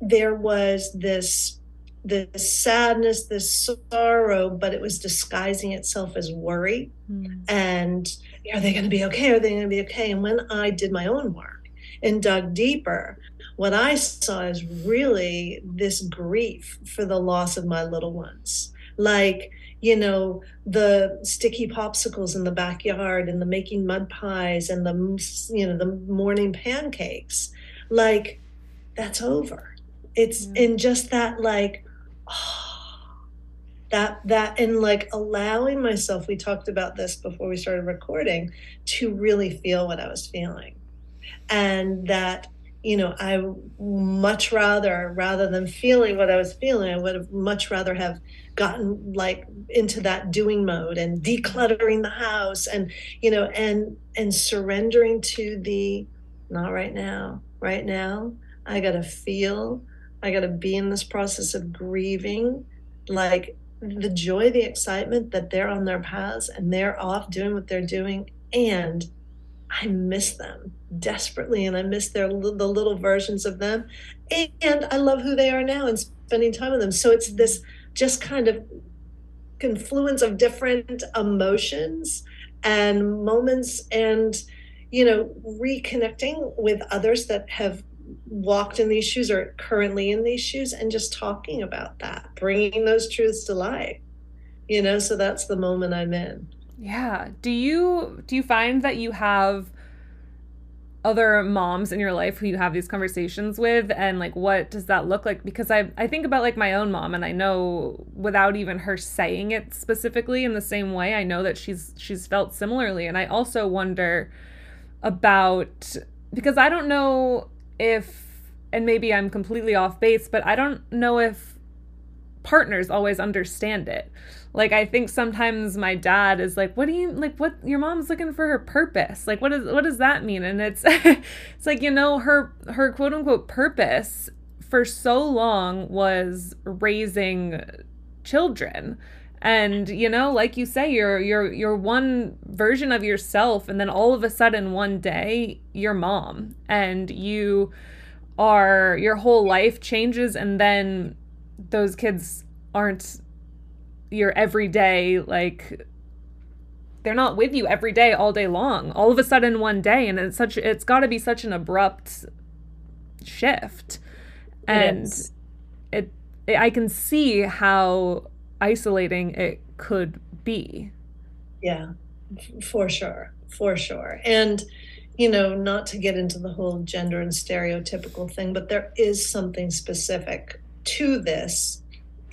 there was this this sadness, this sorrow, but it was disguising itself as worry. Mm. And are they going to be okay? Are they going to be okay? And when I did my own work and dug deeper, what I saw is really this grief for the loss of my little ones. Like, you know, the sticky popsicles in the backyard and the making mud pies and the, you know, the morning pancakes. Like, that's over. It's yeah. in just that, like, oh, that that and like allowing myself we talked about this before we started recording to really feel what i was feeling and that you know, I much rather, rather than feeling what I was feeling, I would have much rather have gotten like into that doing mode and decluttering the house and, you know, and, and surrendering to the, not right now, right now, I got to feel, I got to be in this process of grieving, like the joy, the excitement that they're on their paths and they're off doing what they're doing. And I miss them desperately and I miss their the little versions of them. And I love who they are now and spending time with them. So it's this just kind of confluence of different emotions and moments and you know reconnecting with others that have walked in these shoes or currently in these shoes and just talking about that bringing those truths to life you know? So that's the moment i'm in. Yeah. Do you do you find that you have other moms in your life who you have these conversations with? And like what does that look like? Because I I think about like my own mom and I know without even her saying it specifically in the same way I know that she's she's felt similarly. And I also wonder about because I don't know if and maybe I'm completely off base but I don't know if partners always understand it like i think sometimes my dad is like what do you like what your mom's looking for her purpose. Like what is what does that mean? And it's it's like you know her her quote unquote purpose for so long was raising children. And you know like you say you're you're you're one version of yourself and then all of a sudden one day you're mom. And you are your whole life changes and then those kids aren't your everyday like they're not with you every day all day long all of a sudden one day and it's such it's got to be such an abrupt shift. And it, it, i can see how isolating it could be. Yeah for sure for sure. And you know not to get into the whole gender and stereotypical thing but there is something specific to this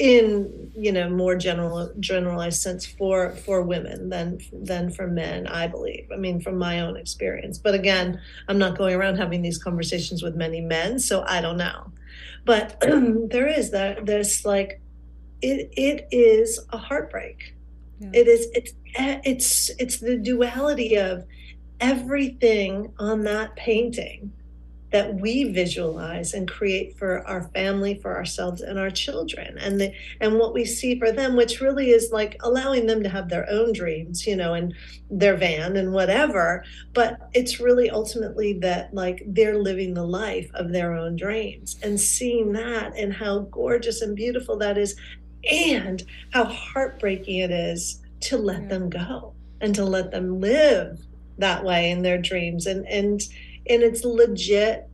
in you know more general generalized sense for for women than than for men i believe. I mean from my own experience. But again i'm not going around having these conversations with many men so i don't know. But there is that this like it it is a heartbreak. Yeah. it is it's it's it's the duality of everything on that painting that we visualize and create for our family for ourselves and our children. And the and what we see for them which really is like allowing them to have their own dreams you know and their van and whatever. But it's really ultimately that like they're living the life of their own dreams and seeing that and how gorgeous and beautiful that is and how heartbreaking it is to let them go and to let them live that way in their dreams. And and and it's legit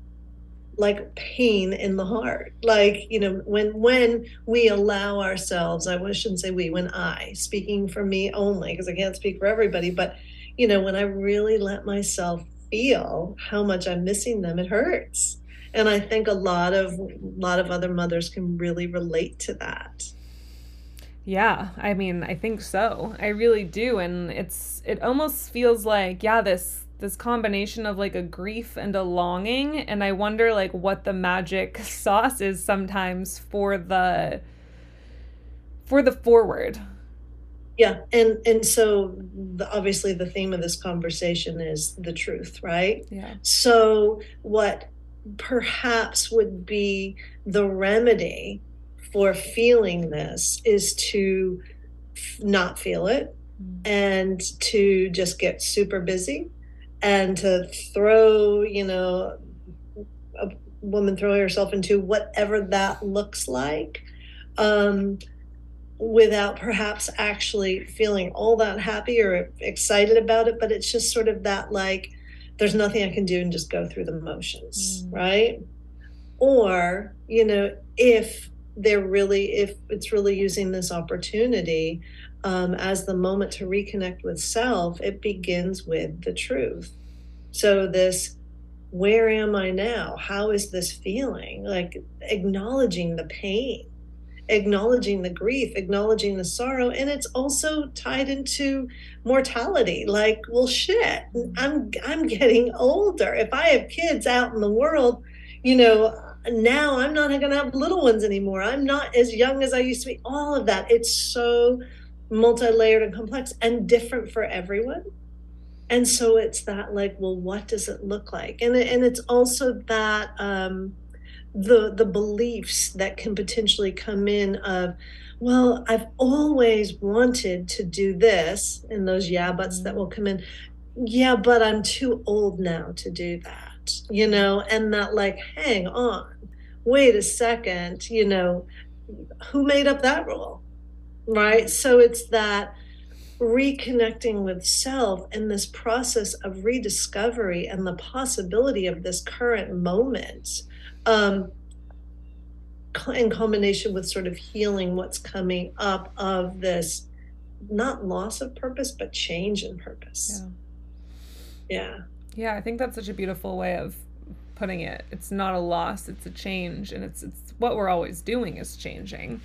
like pain in the heart. Like you know when when we allow ourselves i shouldn't say we when i speaking for me only because i can't speak for everybody but you know when i really let myself feel how much i'm missing them it hurts. And i think a lot of a lot of other mothers can really relate to that. Yeah, I mean, I think so. I really do and it's it almost feels like yeah, this this combination of like a grief and a longing and I wonder like what the magic sauce is sometimes for the for the forward. Yeah, and and so the, obviously the theme of this conversation is the truth, right? Yeah. So what perhaps would be the remedy for feeling this is to f- not feel it mm. and to just get super busy and to throw, you know, a woman throw herself into whatever that looks like. Um, without perhaps actually feeling all that happy or excited about it but it's just sort of that like there's nothing i can do and just go through the motions mm. right or you know if they're really if it's really using this opportunity um, as the moment to reconnect with self it begins with the truth so this where am i now how is this feeling like acknowledging the pain acknowledging the grief acknowledging the sorrow and it's also tied into mortality like well shit i'm i'm getting older if i have kids out in the world you know now I'm not going to have little ones anymore. I'm not as young as I used to be. All of that. It's so multi layered and complex and different for everyone. And so it's that like, well, what does it look like? And, and it's also that um, the the beliefs that can potentially come in of, well, I've always wanted to do this, and those yeah buts that mm-hmm. will come in. Yeah, but I'm too old now to do that you know, and that like, hang on, wait a second, you know, who made up that rule? Right. So it's that reconnecting with self and this process of rediscovery and the possibility of this current moment um, in combination with sort of healing what's coming up of this not loss of purpose but change in purpose yeah yeah yeah, I think that's such a beautiful way of putting it. It's not a loss, it's a change and it's it's what we're always doing is changing.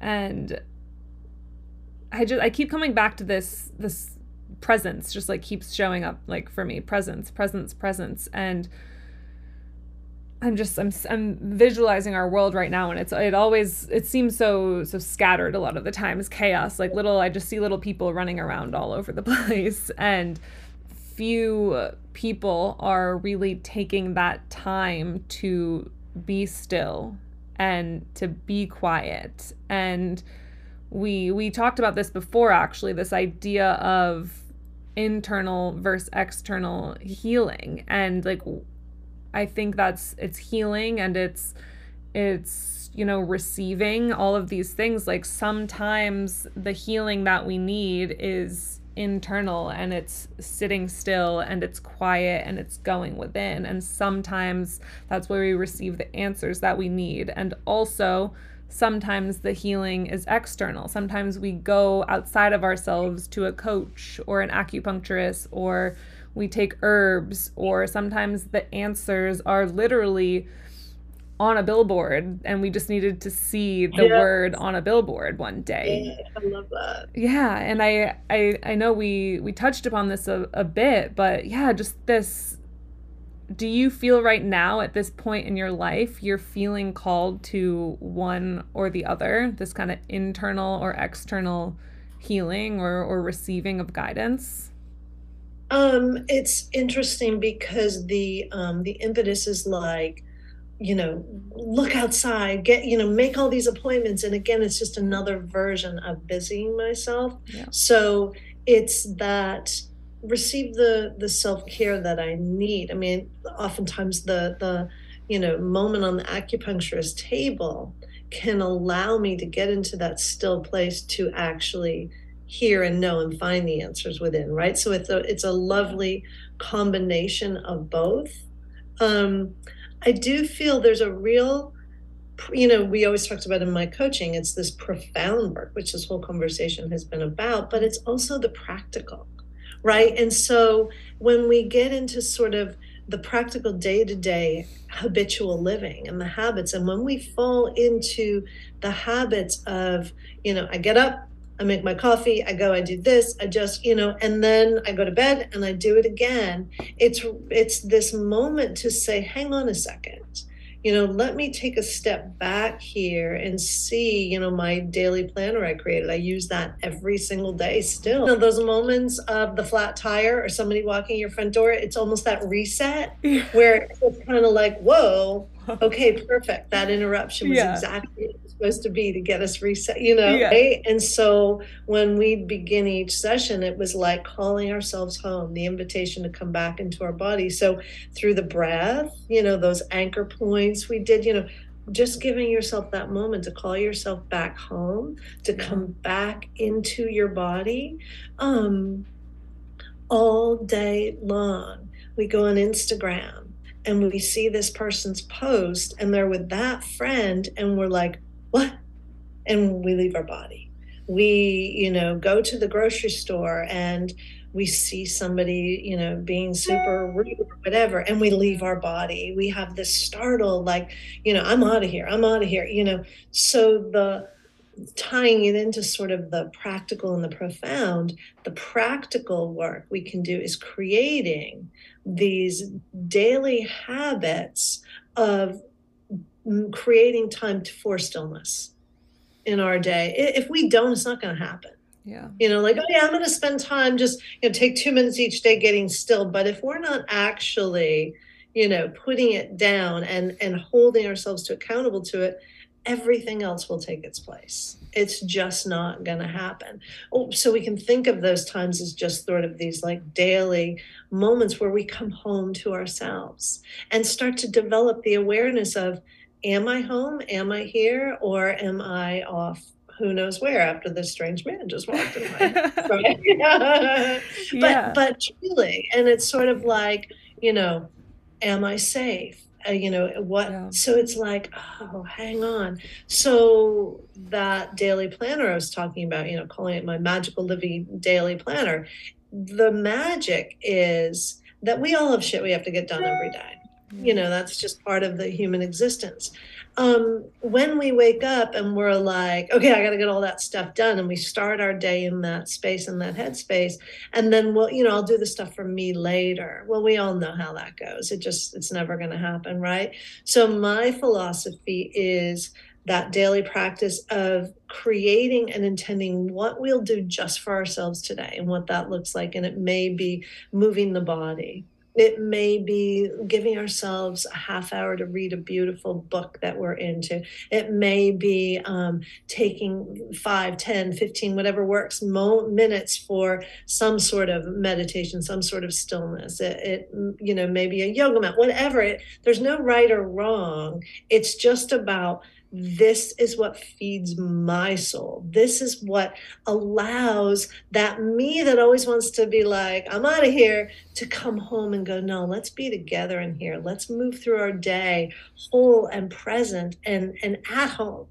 And I just I keep coming back to this this presence just like keeps showing up like for me. Presence presence presence. And I'm just I'm I'm visualizing our world right now and it's it always it seems so so scattered a lot of the times chaos. Like little I just see little people running around all over the place. And few people are really taking that time to be still and to be quiet. And we we talked about this before actually this idea of internal versus external healing and like i think that's it's healing and it's it's you know receiving all of these things like sometimes the healing that we need is internal and it's sitting still and it's quiet and it's going within. And sometimes that's where we receive the answers that we need. And also, sometimes the healing is external. Sometimes we go outside of ourselves to a coach or an acupuncturist or we take herbs, or sometimes the answers are literally on a billboard and we just needed to see the yes. word on a billboard one day. Yeah, I love that. Yeah, and I I I know we we touched upon this a, a bit, but yeah, just this do you feel right now at this point in your life you're feeling called to one or the other, this kind of internal or external healing or or receiving of guidance? Um it's interesting because the um the impetus is like you know look outside get you know make all these appointments and again it's just another version of busying myself yeah. so it's that receive the the self-care that i need. I mean oftentimes the the you know moment on the acupuncturist table can allow me to get into that still place to actually hear and know and find the answers within right? So it's a it's a lovely combination of both. Um I do feel there's a real, you know, we always talked about in my coaching, it's this profound work, which this whole conversation has been about, but it's also the practical, right? And so when we get into sort of the practical day to day habitual living and the habits. And when we fall into the habits of, you know, I get up, I make my coffee, I go, I do this, I just, you know, and then I go to bed and I do it again. It's it's this moment to say, hang on a second you know, let me take a step back here and see, you know, my daily planner I created. I use that every single day still. You know, those moments of the flat tire or somebody walking your front door, it's almost that reset where it's kind of like, whoa, okay, perfect. That interruption was yeah. exactly supposed to be to get us reset, you know, yeah. right? And so when we begin each session, it was like calling ourselves home, the invitation to come back into our body. So through the breath, you know, those anchor points we did, you know, just giving yourself that moment to call yourself back home, to come back into your body um, all day long. We go on Instagram and we see this person's post and they're with that friend and we're like what? And we leave our body. We, you know, go to the grocery store and we see somebody, you know, being super rude or whatever, and we leave our body. We have this startle, like, you know, I'm out of here, I'm out of here, you know. So the tying it into sort of the practical and the profound, the practical work we can do is creating these daily habits of creating time for stillness in our day. If we don't, it's not going to happen. Yeah. You know, like, oh yeah, I'm going to spend time just, you know, take two minutes each day getting still. But if we're not actually, you know, putting it down and and holding ourselves to accountable to it, everything else will take its place. It's just not going to happen. Oh, so we can think of those times as just sort of these like daily moments where we come home to ourselves and start to develop the awareness of, am I home? Am I here? Or am I off who knows where after this strange man just walked in my but but truly and it's sort of like you know am i safe uh, you know what yeah. so it's like oh hang on. So that daily planner i was talking about you know calling it my magical living daily planner the magic is that we all have shit we have to get done every day. You know that's just part of the human existence um, when we wake up and we're like okay i got to get all that stuff done and we start our day in that space in that headspace and then we'll you know i'll do the stuff for me later. Well we all know how that goes. It just it's never going to happen right? So my philosophy is that daily practice of creating and intending what we'll do just for ourselves today and what that looks like and it may be moving the body it may be giving ourselves a half hour to read a beautiful book that we're into. It may be um, taking 5, 10, 15, whatever works, mo- minutes for some sort of meditation, some sort of stillness. It, it you know, maybe a yoga mat, whatever. It, there's no right or wrong. It's just about this is what feeds my soul. This is what allows that me that always wants to be like, I'm out of here, to come home and go, no, let's be together in here. Let's move through our day whole and present and, and at home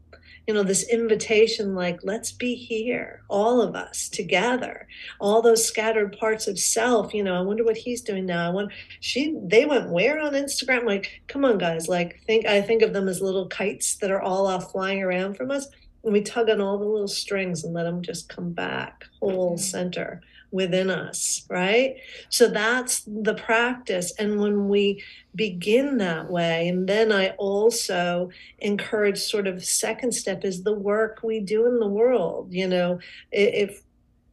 you know this invitation like let's be here all of us together. All those scattered parts of self you know i wonder what he's doing now. I want she they went where on instagram? Like come on guys like think i think of them as little kites that are all off flying around from us. And we tug on all the little strings and let them just come back whole center within us, right? So that's the practice. And when we begin that way, and then I also encourage sort of second step is the work we do in the world. You know, if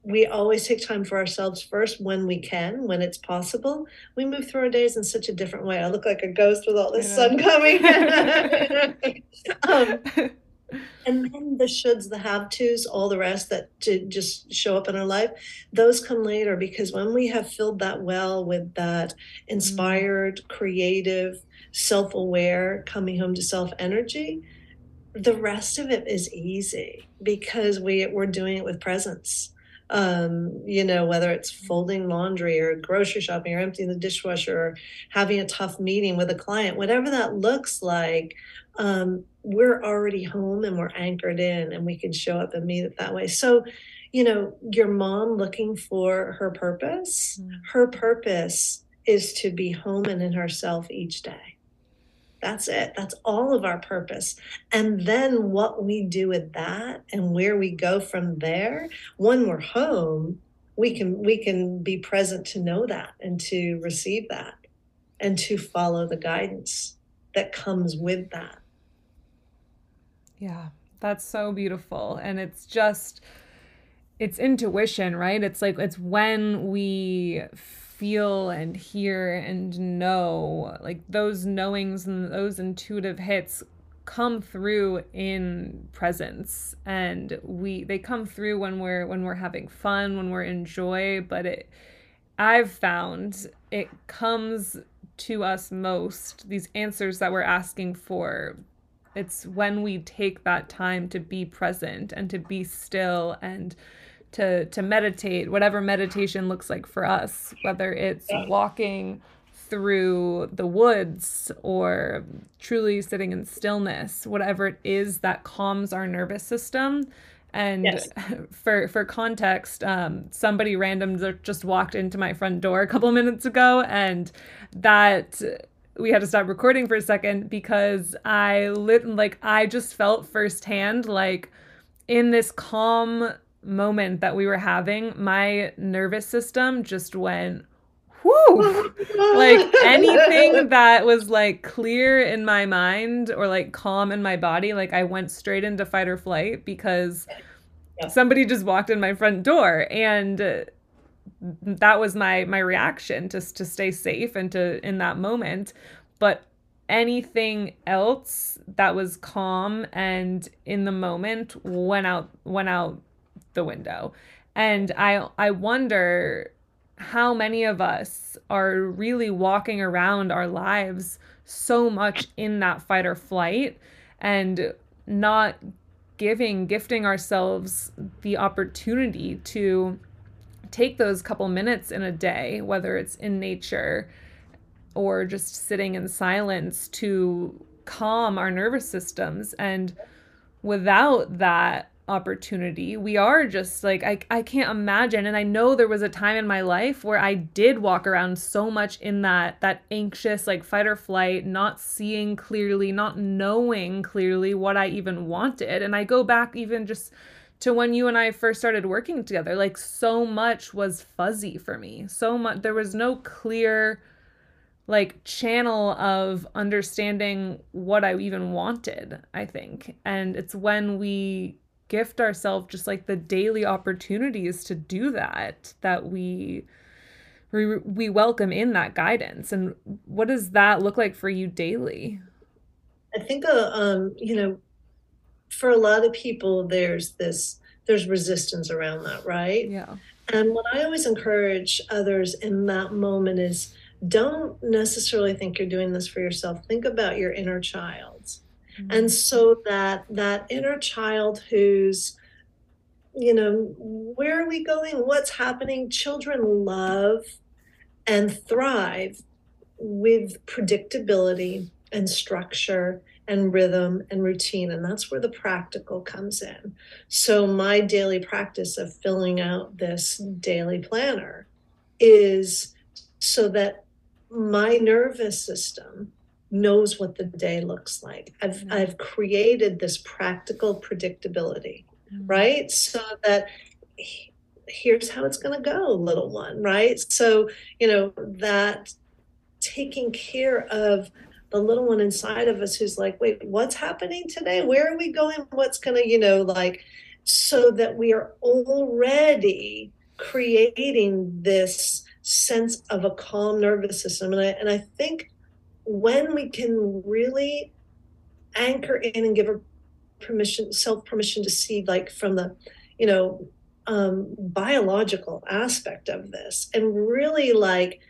we always take time for ourselves first when we can, when it's possible. We move through our days in such a different way. I look like a ghost with all this sun coming. um, and then the shoulds the have tos all the rest that to just show up in our life those come later because when we have filled that well with that inspired mm-hmm. creative self-aware coming home to self energy the rest of it is easy because we we're doing it with presence um, you know, whether it's folding laundry or grocery shopping or emptying the dishwasher or having a tough meeting with a client, whatever that looks like, um, we're already home and we're anchored in and we can show up and meet it that way. So, you know, your mom looking for her purpose, mm. her purpose is to be home and in herself each day. That's it. That's all of our purpose. And then what we do with that and where we go from there, when we're home, we can we can be present to know that and to receive that and to follow the guidance that comes with that. Yeah, that's so beautiful. And it's just, it's intuition, right? It's like, it's when we feel and hear and know, like those knowings and those intuitive hits come through in presence and we they come through when we're when we're having fun when we're in joy but it i've found it comes to us most these answers that we're asking for it's when we take that time to be present and to be still and to to meditate, whatever meditation looks like for us, whether it's walking through the woods or truly sitting in stillness, whatever it is that calms our nervous system. And yes. for for context, um, somebody random just walked into my front door a couple minutes ago, and that we had to stop recording for a second because I lit like I just felt firsthand like in this calm moment that we were having, my nervous system just went whoo like anything that was like clear in my mind or like calm in my body like i went straight into fight or flight because yeah. somebody just walked in my front door and that was my my reaction just to stay safe and to in that moment. But anything else that was calm and in the moment went out went out the window. And i i wonder how many of us are really walking around our lives so much in that fight or flight and not giving gifting ourselves the opportunity to take those couple minutes in a day, whether it's in nature or just sitting in silence to calm our nervous systems. And without that opportunity, we are just like, I, I can't imagine. And I know there was a time in my life where I did walk around so much in that, that anxious, like fight or flight, not seeing clearly, not knowing clearly what I even wanted. And I go back even just to when you and I first started working together. Like so much was fuzzy for me. So much there was no clear like channel of understanding what I even wanted, I think. And it's when we gift ourselves just like the daily opportunities to do that that we we, we welcome in that guidance and what does that look like for you daily i think uh, um you know for a lot of people there's this there's resistance around that right? Yeah. And what i always encourage others in that moment is don't necessarily think you're doing this for yourself. Think about your inner child. Mm-hmm. and so that that inner child who's you know where are we going? What's happening? Children love and thrive with predictability and structure and rhythm and routine. And that's where the practical comes in. So, my daily practice of filling out this daily planner is so that my nervous system knows what the day looks like. I've, mm-hmm. I've created this practical predictability, mm-hmm. right? So that here's how it's going to go, little one, right? So, you know, that taking care of the little one inside of us who's like, wait, what's happening today? Where are we going? What's going to, you know, like, so that we are already creating this sense of a calm nervous system. And I, and I think when we can really anchor in and give a permission, self permission to see, like, from the, you know, um, biological aspect of this and really like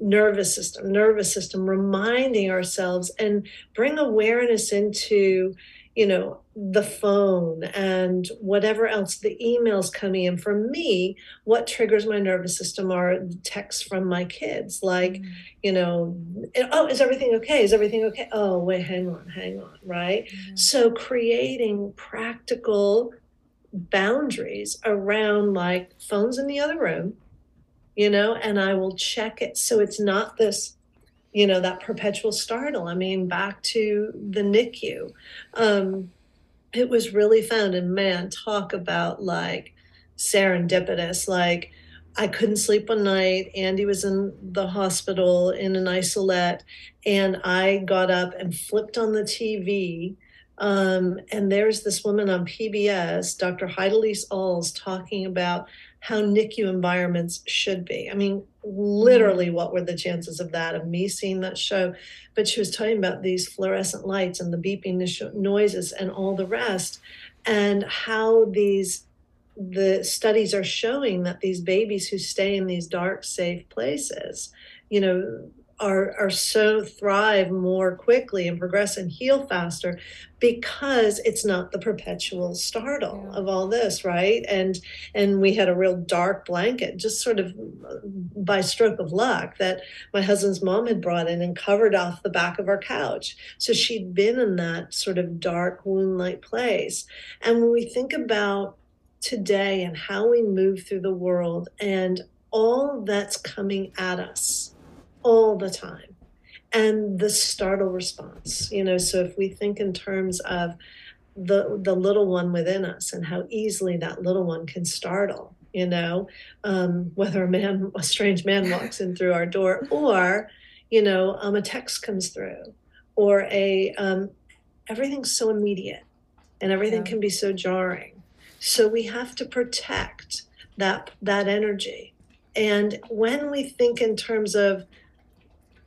nervous system, nervous system, reminding ourselves and bring awareness into, you know, the phone and whatever else, the emails coming in. For me, what triggers my nervous system are texts from my kids, like, mm-hmm. you know, oh, is everything okay? Is everything okay? Oh, wait, hang on, hang on, right? Mm-hmm. So creating practical boundaries around like phones in the other room you know, and I will check it. So it's not this, you know, that perpetual startle. I mean, back to the NICU. Um, it was really found, and man, talk about like serendipitous, like, I couldn't sleep one night. Andy was in the hospital in an isolette, and I got up and flipped on the TV. Um, and there's this woman on PBS, Dr. Heidelise Als, talking about how NICU environments should be. I mean, literally, mm-hmm. what were the chances of that, of me seeing that show? But she was talking about these fluorescent lights and the beeping noises and all the rest, and how these the studies are showing that these babies who stay in these dark, safe places, you know, are are so thrive more quickly and progress and heal faster because it's not the perpetual startle yeah. of all this right? And and we had a real dark blanket just sort of uh, by stroke of luck that my husband's mom had brought in and covered off the back of our couch. So she'd been in that sort of dark wound like place. And when we think about today and how we move through the world and all that's coming at us all the time. And the startle response you know so if we think in terms of the the little one within us and how easily that little one can startle you know um, whether a man a strange man walks in through our door or you know um, a text comes through or a um, everything's so immediate and everything yeah. can be so jarring. So we have to protect that that energy. And when we think in terms of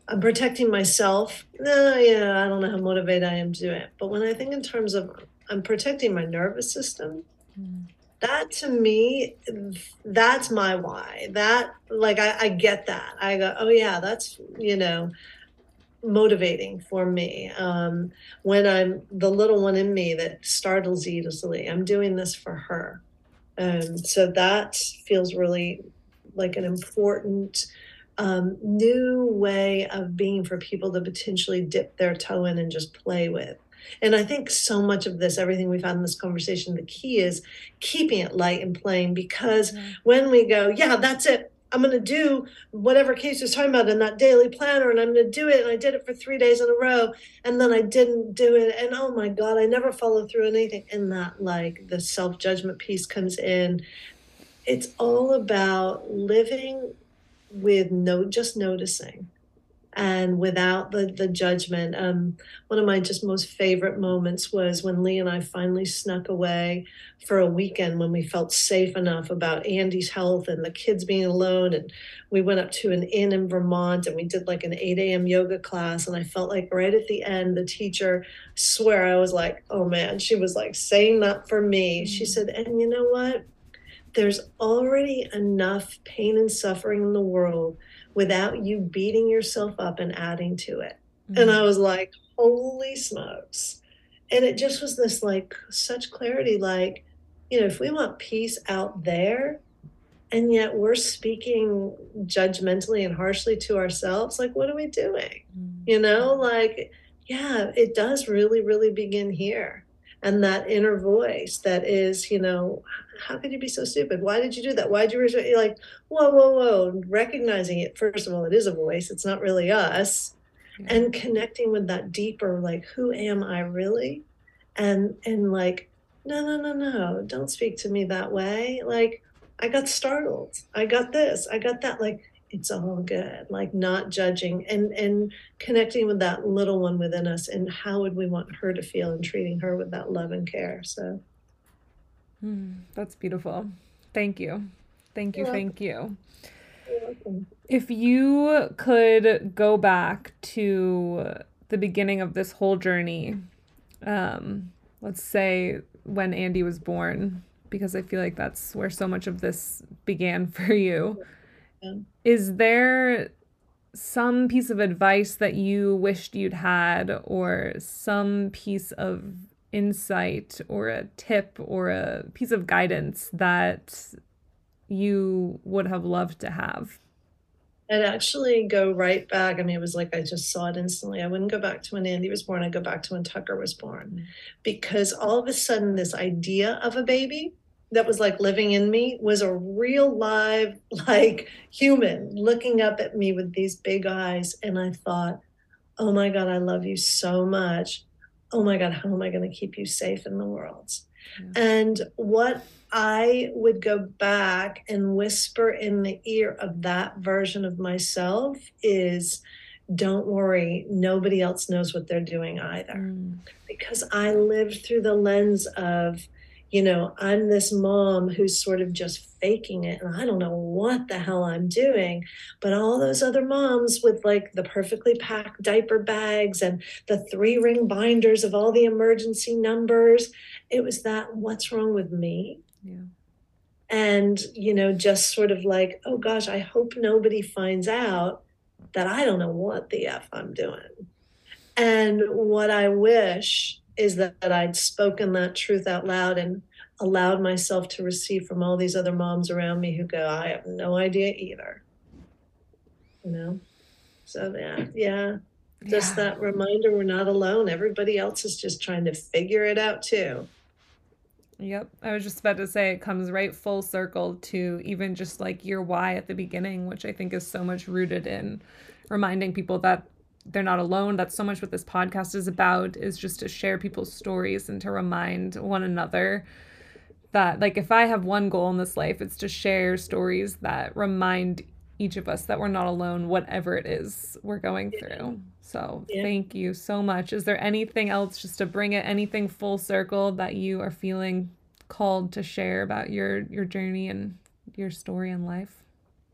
I'm protecting myself. No, yeah, I don't know how motivated I am to do it. But when I think in terms of I'm protecting my nervous system, mm. that to me, that's my why. That like I, I get that. I go, oh yeah, that's you know, motivating for me. Um, when I'm the little one in me that startles easily, I'm doing this for her. Um, so that feels really like an important um, new way of being for people to potentially dip their toe in and just play with. And I think so much of this, everything we've had in this conversation, the key is keeping it light and plain because yeah. when we go, yeah, that's it. I'm going to do whatever Case was talking about in that daily planner, and I'm going to do it. And I did it for three days in a row, and then I didn't do it. And oh my God, I never follow through anything. And that, like, the self judgment piece comes in. It's all about living with no just noticing and without the the judgment. Um, one of my just most favorite moments was when lee and i finally snuck away for a weekend when we felt safe enough about andy's health and the kids being alone. And we went up to an inn in vermont and we did like an 8 a.m yoga class. And i felt like right at the end the teacher swear i was like oh man she was like saying that for me. She said and you know what there's already enough pain and suffering in the world without you beating yourself up and adding to it. Mm-hmm. And I was like, holy smokes. And it just was this like such clarity like, you know, if we want peace out there, and yet we're speaking judgmentally and harshly to ourselves, like, what are we doing? Mm-hmm. You know, like, yeah, it does really, really begin here. And that inner voice that is, you know, how could you be so stupid? Why did you do that? Why did you? You're like, whoa, whoa, whoa. Recognizing it, first of all, it is a voice. It's not really us. Yeah. And connecting with that deeper, like, who am I really? And and like, no, no, no, no, don't speak to me that way. Like, I got startled. I got this. I got that. Like, it's all good. Like not judging and and connecting with that little one within us and how would we want her to feel and treating her with that love and care. So Mm, that's beautiful. Thank you. Thank you. Thank you. If you could go back to the beginning of this whole journey, um, let's say when Andy was born, because I feel like that's where so much of this began for you. Yeah. Is there some piece of advice that you wished you'd had, or some piece of insight or a tip or a piece of guidance that you would have loved to have? I'd actually go right back. I mean, it was like I just saw it instantly. I wouldn't go back to when Andy was born. I'd go back to when Tucker was born. Because all of a sudden, this idea of a baby that was like living in me was a real live like human looking up at me with these big eyes and i thought oh my god i love you so much oh my god how am i going to keep you safe in the world yeah. and what i would go back and whisper in the ear of that version of myself is don't worry nobody else knows what they're doing either mm. because i lived through the lens of you know, I'm this mom who's sort of just faking it and I don't know what the hell I'm doing. But all those other moms with like the perfectly packed diaper bags and the three ring binders of all the emergency numbers, it was that what's wrong with me? Yeah. And, you know, just sort of like, oh gosh, I hope nobody finds out that I don't know what the F I'm doing. And what I wish is that, that I'd spoken that truth out loud and allowed myself to receive from all these other moms around me who go, I have no idea either. You know? So yeah, yeah. Just that reminder we're not alone. Everybody else is just trying to figure it out too. Yep. I was just about to say it comes right full circle to even just like your why at the beginning, which I think is so much rooted in reminding people that they're not alone. That's so much what this podcast is about is just to share people's stories and to remind one another that like if I have one goal in this life, it's to share stories that remind each of us that we're not alone whatever it is we're going through. So, yeah. thank you so much. Is there anything else just to bring it anything full circle that you are feeling called to share about your your journey and your story in life?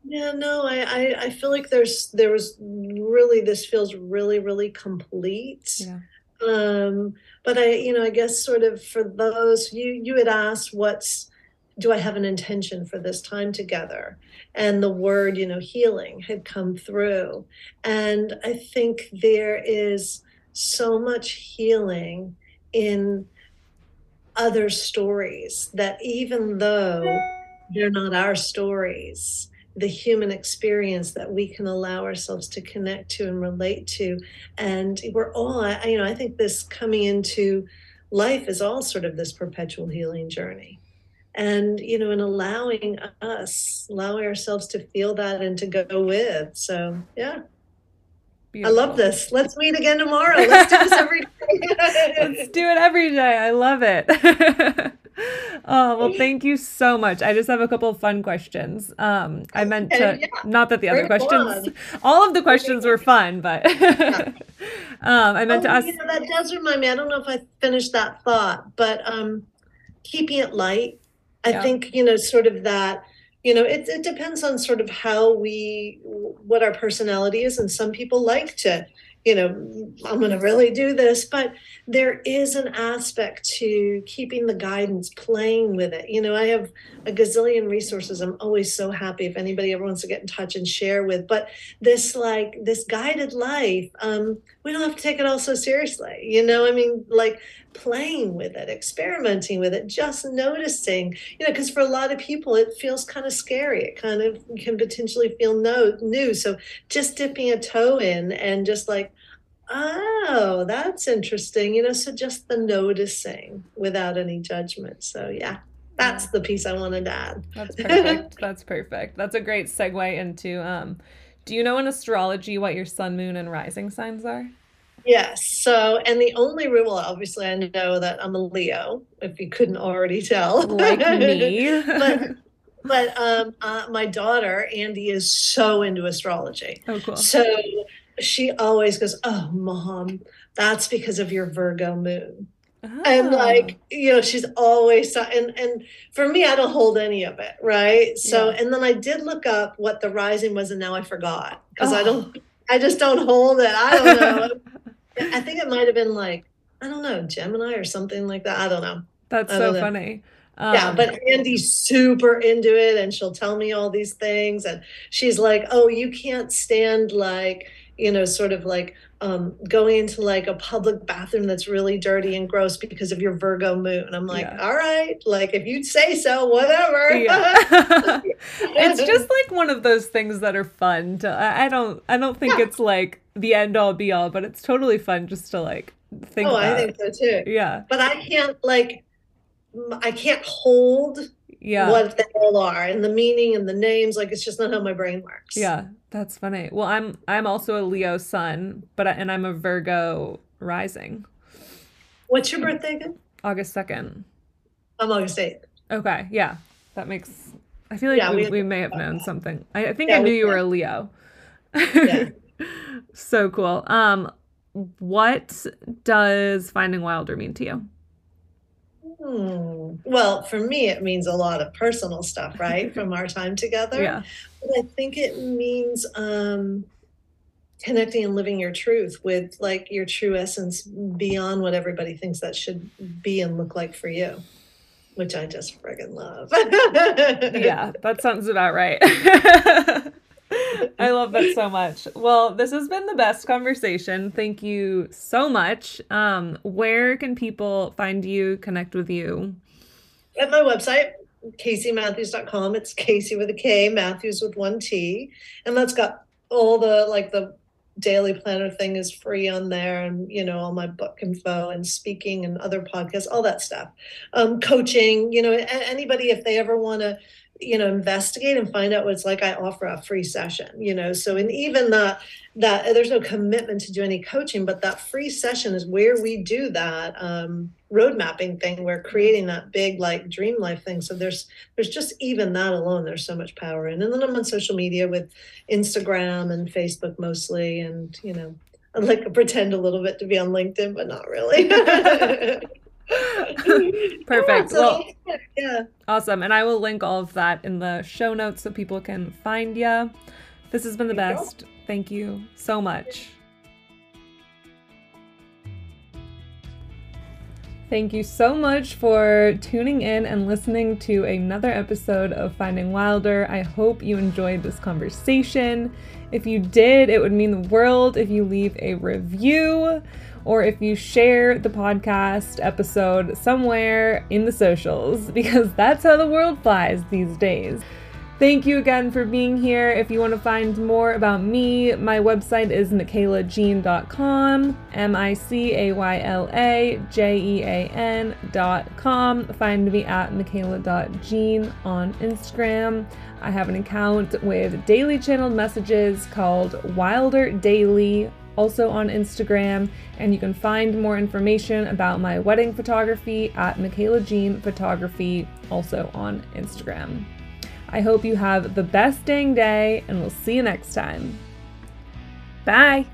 Yeah, no, I, I, I feel like there's there was really this feels really really complete. Yeah. Um, but I, you know, I guess sort of for those you you had asked what's do I have an intention for this time together? And the word, you know, healing had come through. And I think there is so much healing in other stories that even though they're not our stories, the human experience that we can allow ourselves to connect to and relate to. And we're all, I, you know, I think this coming into life is all sort of this perpetual healing journey. And, you know, and allowing us, allowing ourselves to feel that and to go with. So, yeah. Beautiful. I love this. Let's meet again tomorrow. Let's do this every day. Let's do it every day. I love it. oh well thank you so much i just have a couple of fun questions um i meant to yeah. not that the other questions all of the questions were fun but um i meant oh, to ask you know, that does remind me i don't know if i finished that thought but um keeping it light i yeah. think you know sort of that you know it, it depends on sort of how we what our personality is and some people like to you know, I'm going to really do this. But there is an aspect to keeping the guidance, playing with it. You know, I have a gazillion resources. I'm always so happy if anybody ever wants to get in touch and share with. But this, like, this guided life, um, we don't have to take it all so seriously. You know, I mean, like, playing with it, experimenting with it, just noticing, you know, because for a lot of people it feels kind of scary. It kind of can potentially feel no new. So just dipping a toe in and just like, oh, that's interesting, you know, so just the noticing without any judgment. So yeah. That's the piece I wanted to add. That's perfect. that's perfect. That's a great segue into um do you know in astrology what your sun, moon, and rising signs are? Yes. So, and the only rule, obviously, I know that I'm a Leo, if you couldn't already tell. Like me. but, but um, uh, my daughter, Andy, is so into astrology. Oh, cool. So she always goes, Oh, mom, that's because of your Virgo moon. Oh. And like, you know, she's always and and for me, I don't hold any of it, right? So, yeah. and then I did look up what the rising was, and now I forgot because oh. I don't, I just don't hold it. I don't know. I think it might have been like, I don't know, Gemini or something like that. I don't know. That's so know. funny. Um, yeah, but Andy's super into it and she'll tell me all these things. And she's like, oh, you can't stand like, you know, sort of like um, going into like a public bathroom that's really dirty and gross because of your Virgo moon. I'm like, yeah. all right, like if you'd say so, whatever. Yeah. it's just like one of those things that are fun to, I don't, I don't think yeah. it's like the end all be all, but it's totally fun just to like think. Oh, about. I think so too. Yeah. But I can't like, I can't hold yeah. what they all are and the meaning and the names. Like it's just not how my brain works. Yeah, that's funny. Well, I'm I'm also a Leo sun, but I, and I'm a Virgo rising. What's your birthday again? August second. I'm August eighth. Okay, yeah, that makes. I feel like Yeah, we, we- we may have known something. I, I think Yeah, I knew we- you were a Leo. Yeah. so cool. Um, what does finding Wilder mean to you? Hmm. Well, for me, it means a lot of personal stuff, right, from our time together. Yeah, But I think it means um, connecting and living your truth with like your true essence beyond what everybody thinks that should be and look like for you, which I just friggin' love. yeah, that sounds about right. I love that so much. Well, this has been the best conversation. Thank you so much. Um, where can people find you, connect with you? At my website, kaseymathews.com. It's Kasey with a K, Mathews with one T. And that's got all the like the daily planner thing is free on there and you know all my book info and speaking and other podcasts all that stuff um coaching you know anybody if they ever want to you know investigate and find out what it's like i offer a free session you know? So and even that that there's no commitment to do any coaching but that free session is where we do that um road mapping thing. We're creating that big like dream life thing. So there's there's just even that alone there's so much power in. And then i'm on social media with instagram and facebook mostly and you know i like to pretend a little bit to be on linkedin but not really Perfect. Yeah, so, Well, yeah awesome. And I will link all of that in the show notes so people can find you. This has been the Thank you. best. Thank you so much. Thank you so much for tuning in and listening to another episode of Finding Wilder. I hope you enjoyed this conversation. If you did, it would mean the world if you leave a review or if you share the podcast episode somewhere in the socials because that's how the world flies these days. Thank you again for being here. If you want to find more about me, my website is micaylajean.com, M I C A Y L A J E A N.com. Find me at micayla.jean on Instagram. I have an account with daily channeled messages called Wilder Daily, also on Instagram. And you can find more information about my wedding photography at Micayla Jean Photography, also on Instagram. I hope you have the best dang day, and we'll see you next time. Bye.